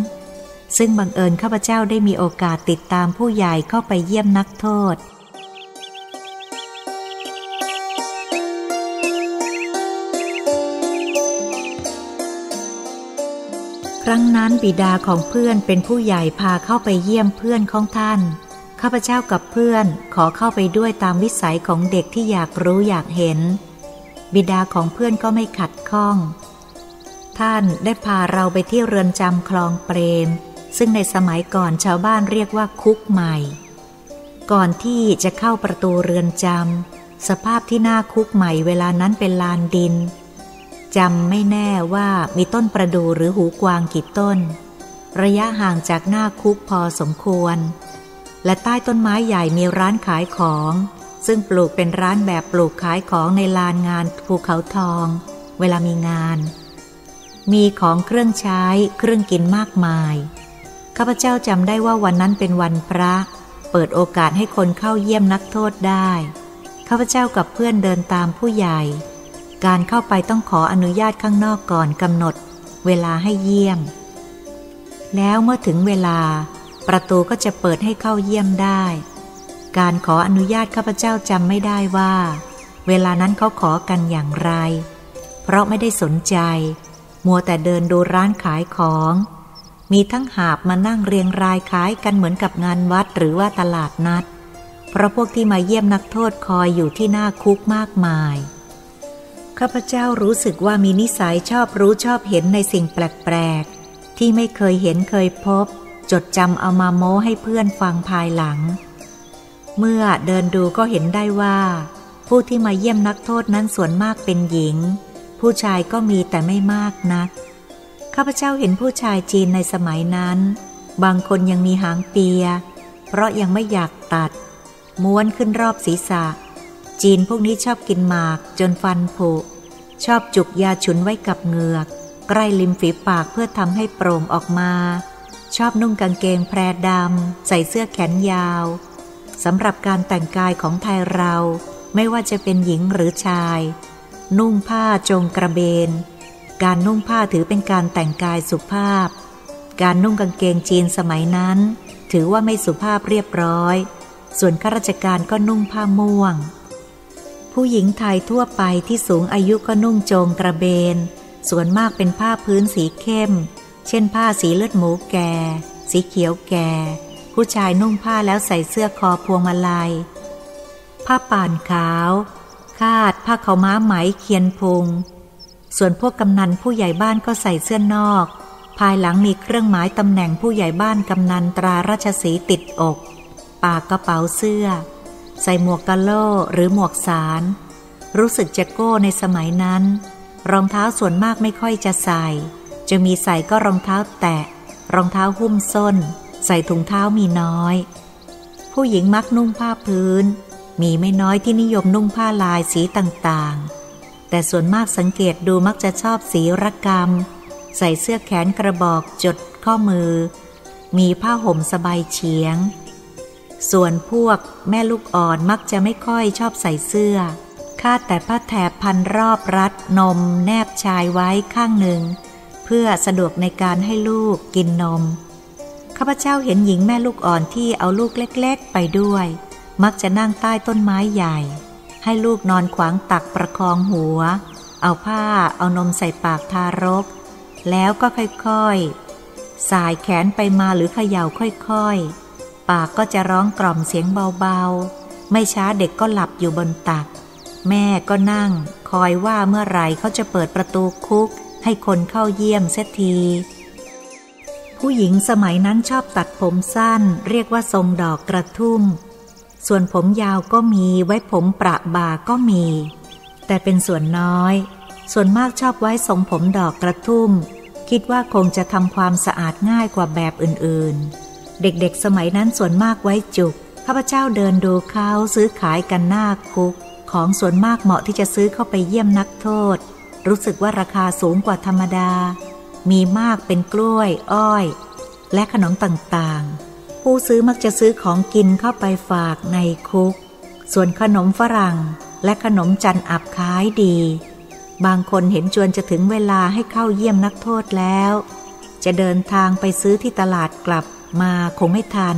[SPEAKER 1] ซึ่งบังเอิญข้าพเจ้าได้มีโอกาสติดตามผู้ใหญ่เข้าไปเยี่ยมนักโทษครั้งนั้นบิดาของเพื่อนเป็นผู้ใหญ่พาเข้าไปเยี่ยมเพื่อนของท่าน ข้าพเจ้ากับเพื่อนขอเข้าไปด้วยตามวิสัยของเด็กที่อยากรู้อยากเห็น บิดาของเพื่อนก็ไม่ขัดข้อง ท่านได้พาเราไปที่เรือนจำคลองเปรม ซึ่งในสมัยก่อนชาวบ้านเรียกว่าคุกใหม่ ก่อนที่จะเข้าประตูเรือนจำสภาพที่หน้าคุกใหม่เวลานั้นเป็นลานดินจำไม่แน่ว่ามีต้นประดู่หรือหูกวางกี่ต้น ระยะห่างจากหน้าคุกพอสมควร และใต้ต้นไม้ใหญ่มีร้านขายของ ซึ่งปลูกเป็นร้านแบบปลูกขายของในลานงานภูเขาทอง เวลามีงาน มีของเครื่องใช้เครื่องกินมากมาย ข้าพเจ้าจำได้ว่าวันนั้นเป็นวันพระ เปิดโอกาสให้คนเข้าเยี่ยมนักโทษได้ ข้าพเจ้ากับเพื่อนเดินตามผู้ใหญ่ การเข้าไปต้องขออนุญาตข้างนอกก่อนกำหนด เวลาให้เยี่ยม แล้วเมื่อถึงเวลา ประตูก็จะเปิดให้เข้าเยี่ยมได้ การขออนุญาตข้าพเจ้าจำไม่ได้ว่า เวลานั้นเขาขอกันอย่างไร เพราะไม่ได้สนใจ มัวแต่เดินดูร้านขายของ มีทั้งหาบมานั่งเรียงรายขายกันเหมือนกับงานวัดหรือว่าตลาดนัด เพราะพวกที่มาเยี่ยมนักโทษคอยอยู่ที่หน้าคุกมากมายข้าพเจ้ารู้สึกว่ามีนิสัยชอบรู้ชอบเห็นในสิ่งแปลก ๆ ที่ไม่เคยเห็นเคยพบ จดจำเอามาโม้ให้เพื่อนฟังภายหลัง เมื่อเดินดูก็เห็นได้ว่า ผู้ที่มาเยี่ยมนักโทษนั้นส่วนมากเป็นหญิง ผู้ชายก็มีแต่ไม่มากนัก ข้าพเจ้าเห็นผู้ชายจีนในสมัยนั้น บางคนยังมีหางเปีย เพราะยังไม่อยากตัด ม้วนขึ้นรอบศีรษะ จีนพวกนี้ชอบกินหมากจนฟันผุ ชอบจุกยาฉุนไว้กับเหงือก ใกล้ริมฝีปากเพื่อทำให้โปร่งออกมา ชอบนุ่งกางเกงแพรดำ ใส่เสื้อแขนยาวสำหรับการแต่งกายของไทยเราไม่ว่าจะเป็นหญิงหรือชาย นุ่งผ้าจงกระเบน การนุ่งผ้าถือเป็นการแต่งกายสุภาพ การนุ่งกางเกงจีนสมัยนั้น ถือว่าไม่สุภาพเรียบร้อย ส่วนข้าราชการก็นุ่งผ้าม่วง ผู้หญิงไทยทั่วไปที่สูงอายุก็นุ่งโจงกระเบน ส่วนมากเป็นผ้าพื้นสีเข้ม เช่นผ้าสีเลือดหมูแก่ สีเขียวแก่ ผู้ชายนุ่งผ้าแล้วใส่เสื้อคอพวงมาลัย ผ้าป่านขาว คาดผ้าเขาม้าไหมเคียนพุง ส่วนพวกกำนันผู้ใหญ่บ้านก็ใส่เสื้อนอก ภายหลังมีเครื่องหมายตำแหน่งผู้ใหญ่บ้านกำนันตราราชสีติดอก ปากกระเป๋าเสื้อ ใส่หมวกกะโล่หรือหมวกสาร รู้สึกจะโก้ในสมัยนั้น รองเท้าส่วนมากไม่ค่อยจะใส่ จะมีใส่ก็รองเท้าแตะ รองเท้าหุ้มส้น ใส่ถุงเท้ามีน้อย ผู้หญิงมักนุ่งผ้าพื้น มีไม่น้อยที่นิยมนุ่งผ้าลายสีต่างๆ แต่ส่วนมากสังเกตดูมักจะชอบสีรกรรม ใส่เสื้อแขนกระบอกจดข้อมือ มีผ้าห่มสบายเฉียง ส่วนพวกแม่ลูกอ่อนมักจะไม่ค่อยชอบใส่เสื้อคาดแต่ผ้าแถบพันรอบรัดนมแนบชายไว้ข้างหนึ่ง พื่อสะดวกในการให้ลูกกินนม ข้าพเจ้าเห็นหญิงแม่ลูกอ่อนที่เอาลูกเล็กๆไปด้วย มักจะนั่งใต้ต้นไม้ใหญ่ ให้ลูกนอนขวางตักประคองหัว เอาผ้าเอานมใส่ปากทารก แล้วก็ค่อยๆ สายแขนไปมาหรือเขย่าค่อยๆ ปากก็จะร้องกล่อมเสียงเบาๆ ไม่ช้าเด็กก็หลับอยู่บนตัก แม่ก็นั่ง คอยว่าเมื่อไหร่เขาจะเปิดประตูคุก ให้คนเข้าเยี่ยมเสียที ผู้หญิงสมัยนั้นชอบตัดผมสั้น เรียกว่าทรงดอกกระทุ่ม ส่วนผมยาวก็มีไว้ผมประบาก็มี แต่เป็นส่วนน้อย ส่วนมากชอบไว้ทรงผมดอกกระทุ่ม คิดว่าคงจะทำความสะอาดง่ายกว่าแบบอื่นๆ เด็กๆสมัยนั้นส่วนมากไว้จุกข้าพเจ้าเดินดูเขาซื้อขายกันหน้าคุก ของส่วนมากเหมาะที่จะซื้อเข้าไปเยี่ยมนักโทษ รู้สึกว่าราคาสูงกว่าธรรมดา มีมากเป็นกล้วย อ้อย และขนมต่างๆ ผู้ซื้อมักจะซื้อของกินเข้าไปฝากในคุก ส่วนขนมฝรั่งและขนมจันอับขายดี บางคนเห็นจวนจะถึงเวลาให้เข้าเยี่ยมนักโทษแล้ว จะเดินทางไปซื้อที่ตลาดกลับมาคงไม่ทัน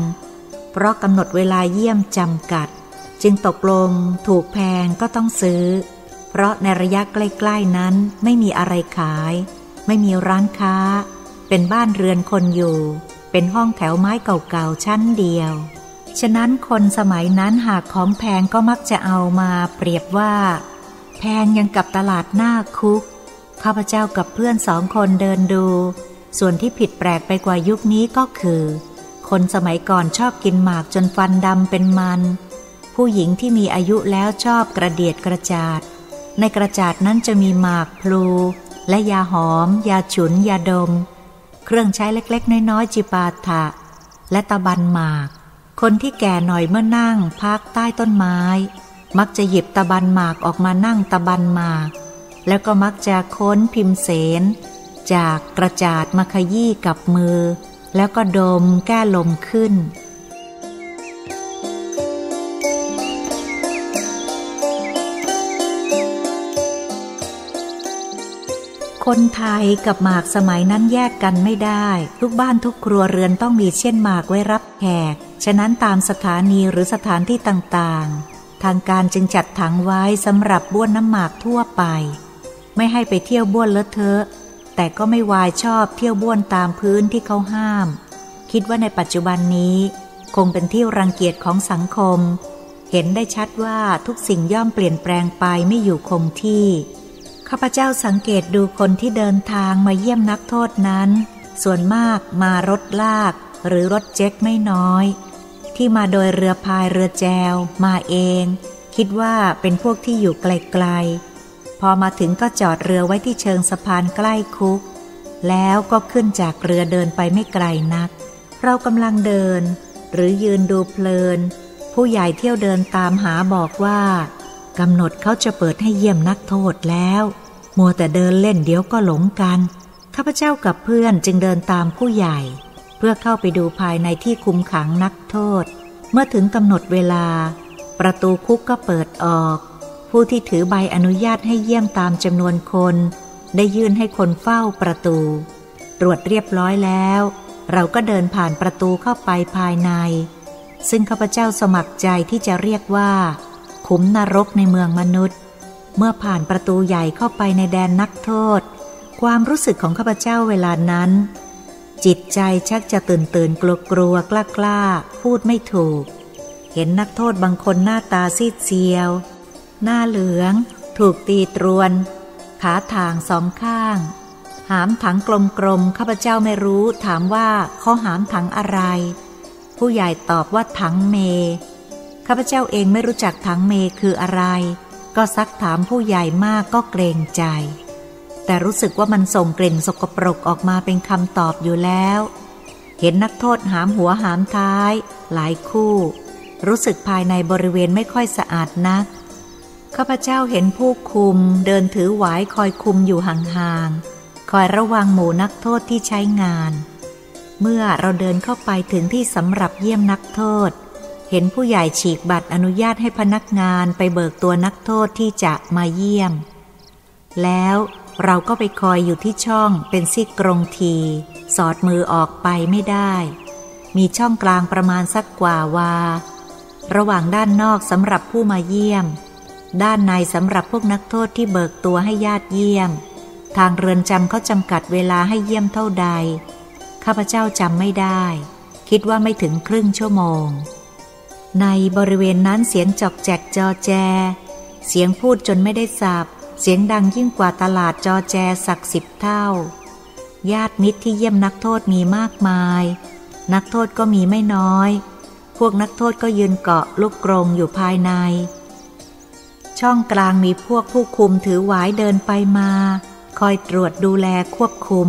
[SPEAKER 1] เพราะกำหนดเวลาเยี่ยมจำกัด จึงตกลงถูกแพงก็ต้องซื้อ เพราะในระยะใกล้ๆนั้นไม่มีอะไรขาย ไม่มีร้านค้า เป็นบ้านเรือนคนอยู่ เป็นห้องแถวไม้เก่าๆชั้นเดียว ฉะนั้นคนสมัยนั้นหากของแพงก็มักจะเอามาเปรียบว่า แพงยังกับตลาดหน้าคุก ข้าพเจ้ากับเพื่อนสองคนเดินดู ส่วนที่ผิดแปลกไปกว่ายุคนี้ก็คือ คนสมัยก่อนชอบกินหมากจนฟันดำเป็นมัน ผู้หญิงที่มีอายุแล้วชอบกระเดียดกระจาด ในกระจาดนั้นจะมีหมากพลู และยาหอม ยาฉุน ยาดม เครื่องใช้เล็กๆ น้อยๆจิปาถะ และตะบันหมาก คนที่แก่หน่อยเมื่อนั่งพักใต้ต้นไม้ มักจะหยิบตะบันหมากออกมานั่งตะบันหมาก แล้วก็มักจะค้นพิมเสน จากกระจาดมาขยี้กับมือ แล้วก็ดมแก้ลมขึ้น คนไทยกับหมากสมัยนั้นแยกกันไม่ได้ ทุกบ้านทุกครัวเรือนต้องมีเช่นหมากไว้รับแขก ฉะนั้นตามสถานีหรือสถานที่ต่างๆ ทางการจึงจัดถังไว้สำหรับบ้วนน้ำหมากทั่วไป ไม่ให้ไปเที่ยวบ้วนเลอะเทอะ แต่ก็ไม่วายชอบเที่ยวบ้วนตามพื้นที่เขาห้าม คิดว่าในปัจจุบันนี้ คงเป็นที่รังเกียจของสังคม เห็นได้ชัดว่าทุกสิ่งย่อมเปลี่ยนแปลงไปไม่อยู่คงที่ ข้าพเจ้าสังเกตดูคนที่เดินทางมาเยี่ยมนักโทษนั้น ส่วนมากมารถลาก หรือรถเจ็กไม่น้อย ที่มาโดยเรือพายเรือแจว มาเอง คิดว่าเป็นพวกที่อยู่ไกลๆ พอมาถึงก็จอดเรือไว้ที่เชิงสะพานใกล้คุก แล้วก็ขึ้นจากเรือเดินไปไม่ไกลนัก เรากำลังเดิน หรือยืนดูเพลิน ผู้ใหญ่เที่ยวเดินตามหาบอกว่า กำหนดเขาจะเปิดให้เยี่ยมนักโทษแล้ว มัวแต่เดินเล่นเดี๋ยวก็หลงกัน ข้าพเจ้ากับเพื่อนจึงเดินตามผู้ใหญ่ เพื่อเข้าไปดูภายในที่คุมขังนักโทษ เมื่อถึงกำหนดเวลา ประตูคุกก็เปิดออก ผู้ที่ถือใบอนุญาตให้เยี่ยมตามจำนวนคน ได้ยื่นให้คนเฝ้าประตู ตรวจเรียบร้อยแล้ว เราก็เดินผ่านประตูเข้าไปภายใน ซึ่งข้าพเจ้าสมัครใจที่จะเรียกว่า ขุมนรกในเมืองมนุษย์ เมื่อผ่านประตูใหญ่เข้าไปในแดนนักโทษ ความรู้สึกของข้าพเจ้าเวลานั้น จิตใจชักจะตื่นตื่นกลัวกลัวกล้ากล้าพูดไม่ถูก เห็นนักโทษบางคนหน้าตาซีดเซียว หน้าเหลือง ถูกตีตรวน ขาทางสองข้าง หามถังกลมๆข้าพเจ้าไม่รู้ถามว่าเขาหามถังอะไร ผู้ใหญ่ตอบว่าถังเม ข้าพเจ้าเองไม่รู้จักถังเมคืออะไร ก็ซักถามผู้ใหญ่มากก็เกรงใจ แต่รู้สึกว่ามันส่งกลิ่นสกปรกออกมาเป็นคำตอบอยู่แล้ว เห็นนักโทษหามหัวหามท้าย หลายคู่ รู้สึกภายในบริเวณไม่ค่อยสะอาดนัก ข้าพเจ้าเห็นผู้คุมเดินถือหวายคอยคุมอยู่ห่างๆ คอยระวังหมู่นักโทษที่ใช้งาน เมื่อเราเดินเข้าไปถึงที่สำหรับเยี่ยมนักโทษ เห็นผู้ใหญ่ฉีกบัตรอนุญาตให้พนักงานไปเบิกตัวนักโทษที่จะมาเยี่ยม แล้วเราก็ไปคอยอยู่ที่ช่องเป็นซี่กรงที สอดมือออกไปไม่ได้ มีช่องกลางประมาณสักกว่าวา ระหว่างด้านนอกสำหรับผู้มาเยี่ยม ด้านในสำหรับพวกนักโทษที่เบิกตัวให้ญาติเยี่ยม ทางเรือนจำเขาจำกัดเวลาให้เยี่ยมเท่าใด ข้าพเจ้าจำไม่ได้ คิดว่าไม่ถึงครึ่งชั่วโมง ในบริเวณนั้นเสียงจอกแจกจอแจ เสียงพูดจนไม่ได้สับเสียงดังยิ่งกว่าตลาดจอแจสักสิบเท่า ญาติมิตรที่เยี่ยมนักโทษมีมากมาย นักโทษก็มีไม่น้อย พวกนักโทษก็ยืนเกาะลูกกรงอยู่ภายใน ช่องกลางมีพวกผู้คุมถือหวายเดินไปมา คอยตรวจดูแลควบคุม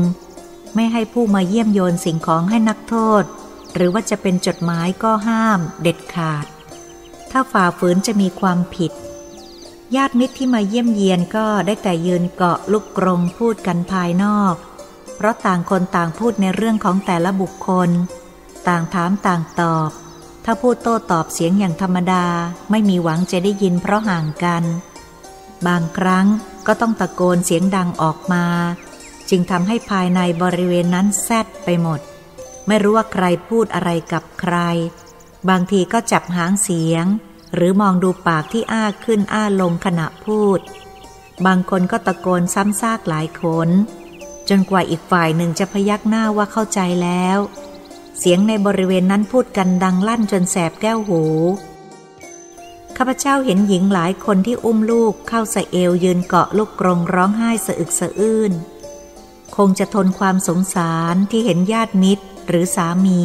[SPEAKER 1] ไม่ให้ผู้มาเยี่ยมโยนสิ่งของให้นักโทษ หรือว่าจะเป็นจดหมายก็ห้ามเด็ดขาด ถ้าฝ่าฝืนจะมีความผิด ญาติมิตรที่มาเยี่ยมเยียนก็ได้แต่ยืนเกาะลูกกรงพูดกันภายนอก เพราะต่างคนต่างพูดในเรื่องของแต่ละบุคคล ต่างถามต่างตอบ ถ้าพูดโต้ตอบเสียงอย่างธรรมดาไม่มีหวังจะได้ยินเพราะห่างกัน บางครั้งก็ต้องตะโกนเสียงดังออกมา จึงทำให้ภายในบริเวณนั้นแซดไปหมด ไม่รู้ว่าใครพูดอะไรกับใคร บางทีก็จับหางเสียง หรือมองดูปากที่อ้าขึ้นอ้าลงขณะพูด บางคนก็ตะโกนซ้ำซากหลายคน จนกว่าอีกฝ่ายหนึ่งจะพยักหน้าว่าเข้าใจแล้ว เสียงในบริเวณนั้นพูดกันดังลั่นจนแสบแก้วหูข้าพเจ้าเห็นหญิงหลายคนที่อุ้มลูกเข้าสะเอวยืนเกาะลูกกรงร้องไห้สะอึกสะอื้น คงจะทนความสงสารที่เห็นญาติมิตร หรือสามี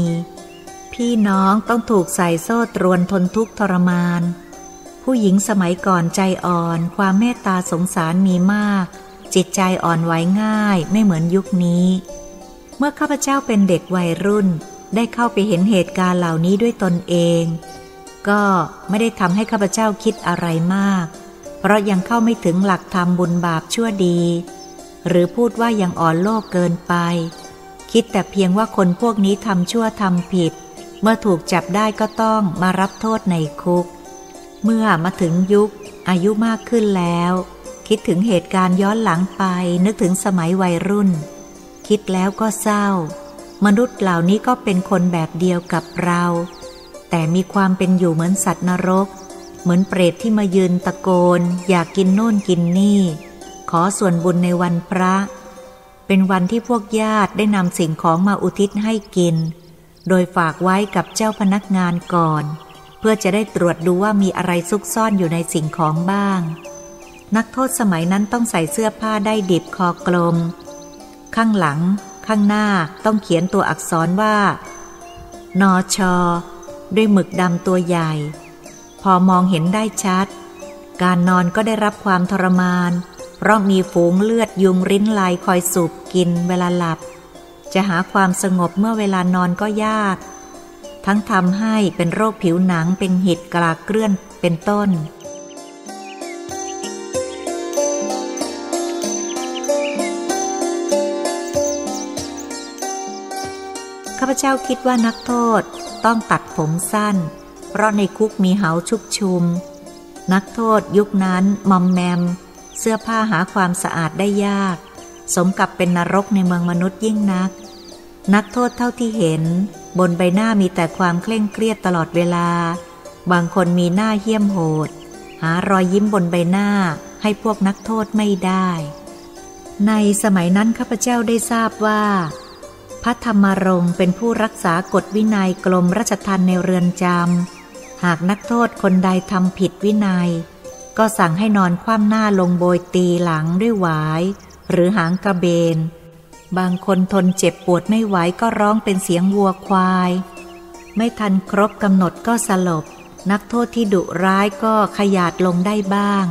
[SPEAKER 1] พี่น้องต้องถูกใส่โซ่ตรวนทนทุกข์ทรมาน ผู้หญิงสมัยก่อนใจอ่อน ความเมตตาสงสารมีมาก จิตใจอ่อนไหวง่ายไม่เหมือนยุคนี้ เมื่อข้าพเจ้าเป็นเด็กวัยรุ่น ได้เข้าไปเห็นเหตุการณ์เหล่านี้ด้วยตนเอง ก็ไม่ได้ทำให้ข้าพเจ้าคิดอะไรมาก เพราะยังเข้าไม่ถึงหลักธรรมบุญบาปชั่วดี หรือพูดว่ายังอ่อนโลกเกินไป คิดแต่เพียงว่าคนพวกนี้ทำชั่วทำผิด เมื่อถูกจับได้ก็ต้องมารับโทษในคุก เมื่อมาถึงยุคอายุมากขึ้นแล้ว คิดถึงเหตุการณ์ย้อนหลังไป นึกถึงสมัยวัยรุ่น คิดแล้วก็เศร้า มนุษย์เหล่านี้ก็เป็นคนแบบเดียวกับเรา แต่มีความเป็นอยู่เหมือนสัตว์นรก เหมือนเปรตที่มายืนตะโกน อยากกินโน่นกินนี่ ขอส่วนบุญในวันพระ เป็นวันที่พวกญาติได้นำสิ่งของมาอุทิศให้กิน โดยฝากไว้กับเจ้าพนักงานก่อน เพื่อจะได้ตรวจดูว่ามีอะไรซุกซ่อนอยู่ในสิ่งของบ้าง นักโทษสมัยนั้นต้องใส่เสื้อผ้าได้ดิบคอกลม ข้างหลัง ข้างหน้าต้องเขียนตัวอักษรว่า นอชอด้วยหมึกดำตัวใหญ่ พอมองเห็นได้ชัด การนอนก็ได้รับความทรมานเพราะมีฝูงเลือดยุงริ้นลายคอยสูบกินเวลาหลับ จะหาความสงบเมื่อเวลานอนก็ยาก ทั้งทำให้เป็นโรคผิวหนังเป็นหิดกลากเกลื่อนเป็นต้น ข้าพเจ้าคิดว่านักโทษต้องตัดผมสั้น เพราะในคุกมีเหาชุบชุม นักโทษยุคนั้นมอมแมม เสื้อผ้าหาความสะอาดได้ยาก สมกับเป็นนรกในเมืองมนุษย์ยิ่งนัก นักโทษเท่าที่เห็น บนใบหน้ามีแต่ความเคร่งเครียดตลอดเวลา บางคนมีหน้าเหี้ยมโหด หารอยยิ้มบนใบหน้าให้พวกนักโทษไม่ได้ ในสมัยนั้นข้าพเจ้าได้ทราบว่า พระธรรมรงค์เป็นผู้รักษากฎวินัยกรมราชทัณฑ์ในเรือนจำหากนักโทษคนใดทำผิดวินัย ก็สั่งให้นอนคว่ำหน้าลงโบยตีหลังด้วยหวาย หรือหางกระเบน บางคนทนเจ็บปวดไม่ไหวก็ร้องเป็นเสียงวัวควาย ไม่ทันครบกำหนดก็สลบ นักโทษที่ดุร้ายก็ขยาดลงได้บ้าง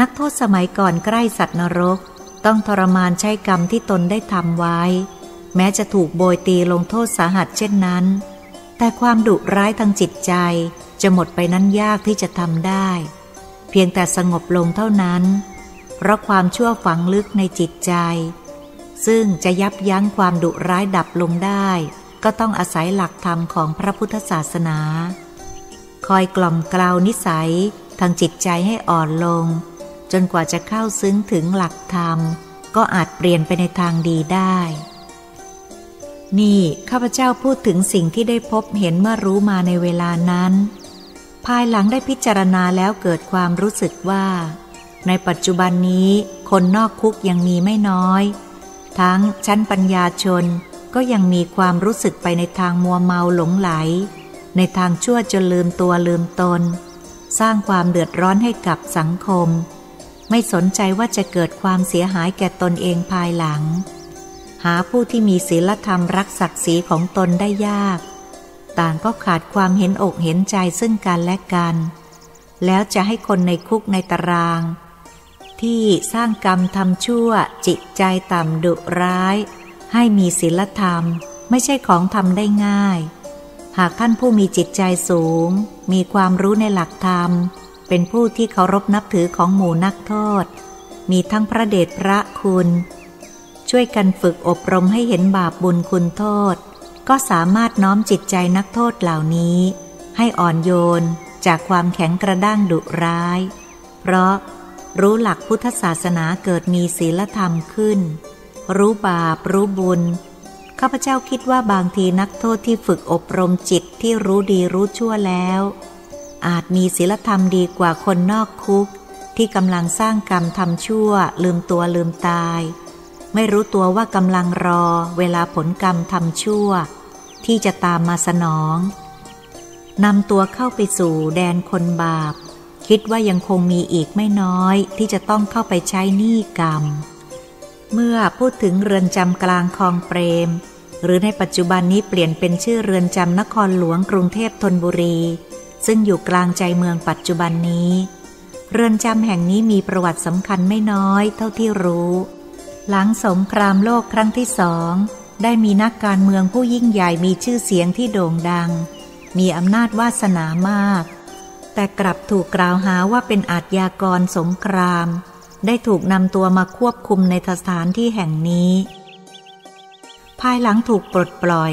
[SPEAKER 1] นักโทษสมัยก่อนใกล้สัตว์นรก ต้องทรมานใช้กรรมที่ตนได้ทำไว้ แม้จะถูกโบยตีลงโทษสาหัสเช่นนั้น แต่ความดุร้ายทางจิตใจจะหมดไปนั้นยากที่จะทำได้ พียงแต่สงบลงเท่านั้น เพราะความชั่วฝังลึกในจิตใจ ซึ่งจะยับยั้งความดุร้ายดับลงได้ ก็ต้องอาศัยหลักธรรมของพระพุทธศาสนา คอยกล่อมกล่าวนิสัยทางจิตใจให้อ่อนลง จนกว่าจะเข้าซึ้งถึงหลักธรรม ก็อาจเปลี่ยนไปในทางดีได้ นี่ข้าพเจ้าพูดถึงสิ่งที่ได้พบเห็นเมื่อรู้มาในเวลานั้น ภายหลังได้พิจารณาแล้วเกิดความรู้สึกว่า ในปัจจุบันนี้คนนอกคุกยังมีไม่น้อย ทั้งชั้นปัญญาชนก็ยังมีความรู้สึกไปในทางมัวเมาหลงไหล ในทางชั่วจนลืมตัวลืมตน สร้างความเดือดร้อนให้กับสังคม ไม่สนใจว่าจะเกิดความเสียหายแก่ตนเองภายหลัง หาผู้ที่มีศีลธรรมรักศักดิ์ศรีของตนได้ยาก ต่างก็ขาดความเห็นอกเห็นใจซึ่งกันและกัน แล้วจะให้คนในคุกในตาราง ที่สร้างกรรมทำชั่วจิตใจต่ำดุร้าย ให้มีศีลธรรมไม่ใช่ของทำได้ง่าย หากท่านผู้มีจิตใจสูง มีความรู้ในหลักธรรม เป็นผู้ที่เคารพนับถือของหมู่นักโทษ มีทั้งพระเดชพระคุณ ช่วยกันฝึกอบรมให้เห็นบาปบุญคุณโทษ ก็สามารถน้อมจิตใจนักโทษเหล่านี้ ให้อ่อนโยนจากความแข็งกระด้างดุร้าย เพราะรู้หลักพุทธศาสนาเกิดมีศีลธรรมขึ้น รู้บาปรู้บุญ ข้าพเจ้าคิดว่าบางทีนักโทษที่ฝึกอบรมจิตที่รู้ดีรู้ชั่วแล้ว อาจมีศีลธรรมดีกว่าคนนอกคุก ที่กำลังสร้างกรรมทำชั่วลืมตัวลืมตาย ไม่รู้ตัวว่ากำลังรอเวลาผลกรรมทำชั่ว ที่จะตามมาสนองนำตัวเข้าไปสู่แดนคนบาป คิดว่ายังคงมีอีกไม่น้อยที่จะต้องเข้าไปใช้หนี้กรรม เมื่อพูดถึงเรือนจำกลางคลองเปรม หรือในปัจจุบันนี้เปลี่ยนเป็นชื่อเรือนจำนครหลวงกรุงเทพธนบุรี ซึ่งอยู่กลางใจเมืองปัจจุบันนี้ เรือนจำแห่งนี้มีประวัติสำคัญไม่น้อยเท่าที่รู้ หลังสงครามโลกครั้งที่สอง ได้มีนักการเมืองผู้ยิ่งใหญ่มีชื่อเสียงที่โด่งดัง มีอำนาจวาสนามาก แต่กลับถูกกล่าวหาว่าเป็นอาทยากรสงคราม ได้ถูกนำตัวมาควบคุมในสถานที่แห่งนี้ ภายหลังถูกปลดปล่อย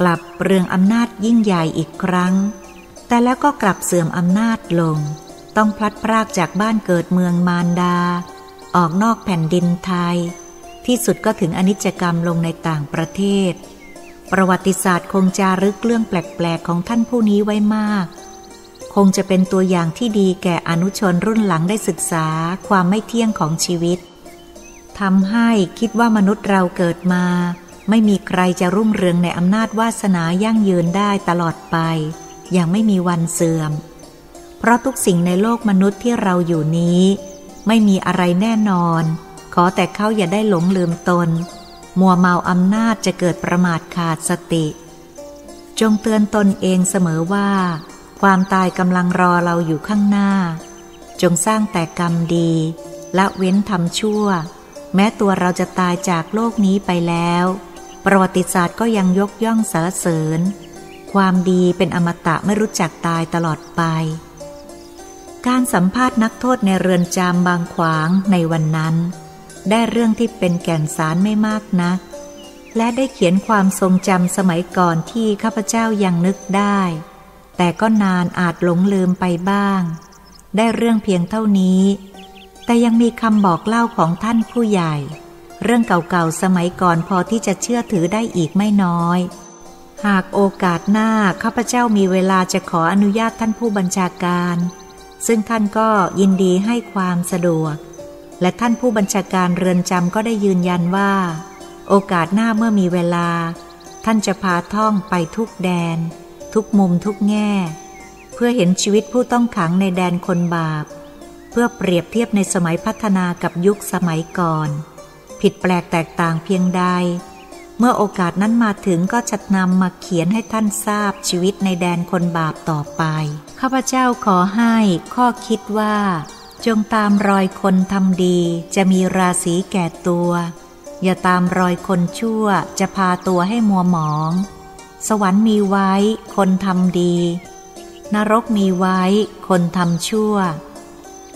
[SPEAKER 1] กลับเรืองอำนาจยิ่งใหญ่อีกครั้ง แต่แล้วก็กลับเสื่อมอำนาจลง ต้องพลัดพรากจากบ้านเกิดเมืองมารดา ออกนอกแผ่นดินไทย ที่สุดก็ถึงอนิจจกรรมลงในต่างประเทศ ประวัติศาสตร์คงจารึกเรื่องแปลกๆของท่านผู้นี้ไว้มาก คงจะเป็นตัวอย่างที่ดีแก่อนุชนรุ่นหลังได้ศึกษาความไม่เที่ยงของชีวิตทำให้คิดว่ามนุษย์เราเกิดมา ไม่มีใครจะรุ่งเรืองในอำนาจวาสนายั่งยืนได้ตลอดไป อย่างไม่มีวันเสื่อม เพราะทุกสิ่งในโลกมนุษย์ที่เราอยู่นี้ ไม่มีอะไรแน่นอน ขอแต่เขาอย่าได้หลงลืมตน มัวเมาอำนาจจะเกิดประมาทขาดสติ จงเตือนตนเองเสมอว่า ความตายกำลังรอเราอยู่ข้างหน้า จงสร้างแต่กรรมดี ละเว้นทำชั่ว แม้ตัวเราจะตายจากโลกนี้ไปแล้ว ประวัติศาสตร์ก็ยังยกย่องสรรเสริญ ความดีเป็นอมตะไม่รู้จักตายตลอดไป การสัมภาษณ์นักโทษในเรือนจำบางขวางในวันนั้น ได้เรื่องที่เป็นแก่นสารไม่มากนัก และได้เขียนความทรงจำสมัยก่อนที่ข้าพเจ้ายังนึกได้ แต่ก็นานอาจหลงลืมไปบ้าง ได้เรื่องเพียงเท่านี้ แต่ยังมีคำบอกเล่าของท่านผู้ใหญ่ เรื่องเก่าๆสมัยก่อนพอที่จะเชื่อถือได้อีกไม่น้อยหากโอกาสหน้าข้าพเจ้ามีเวลาจะขออนุญาตท่านผู้บัญชาการ ซึ่งท่านก็ยินดีให้ความสะดวก และท่านผู้บัญชาการเรือนจำก็ได้ยืนยันว่า โอกาสหน้าเมื่อมีเวลา ท่านจะพาท่องไปทุกแดน ทุกมุมทุกแง่ เพื่อเห็นชีวิตผู้ต้องขังในแดนคนบาป เพื่อเปรียบเทียบในสมัยพัฒนากับยุคสมัยก่อน ผิดแปลกแตกต่างเพียงใด เมื่อโอกาสนั้นมาถึงก็จะนำมาเขียนให้ท่านทราบชีวิตในแดนคนบาปต่อไป ข้าพเจ้าขอให้ข้อคิดว่า จงตามรอยคนทำดีจะมีราศีแก่ตัว อย่าตามรอยคนชั่วจะพาตัวให้มัวหมอง สวรรค์มีไว้คนทำดี นรกมีไว้คนทำชั่ว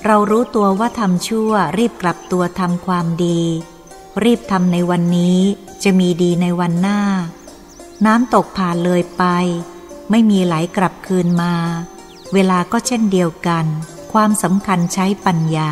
[SPEAKER 1] เรารู้ตัวว่าทำชั่วรีบกลับตัวทำความดี รีบทำในวันนี้จะมีดีในวันหน้า น้ำตกผ่านเลยไป ไม่มีไหลกลับคืนมา เวลาก็เช่นเดียวกัน ความสำคัญใช้ปัญญา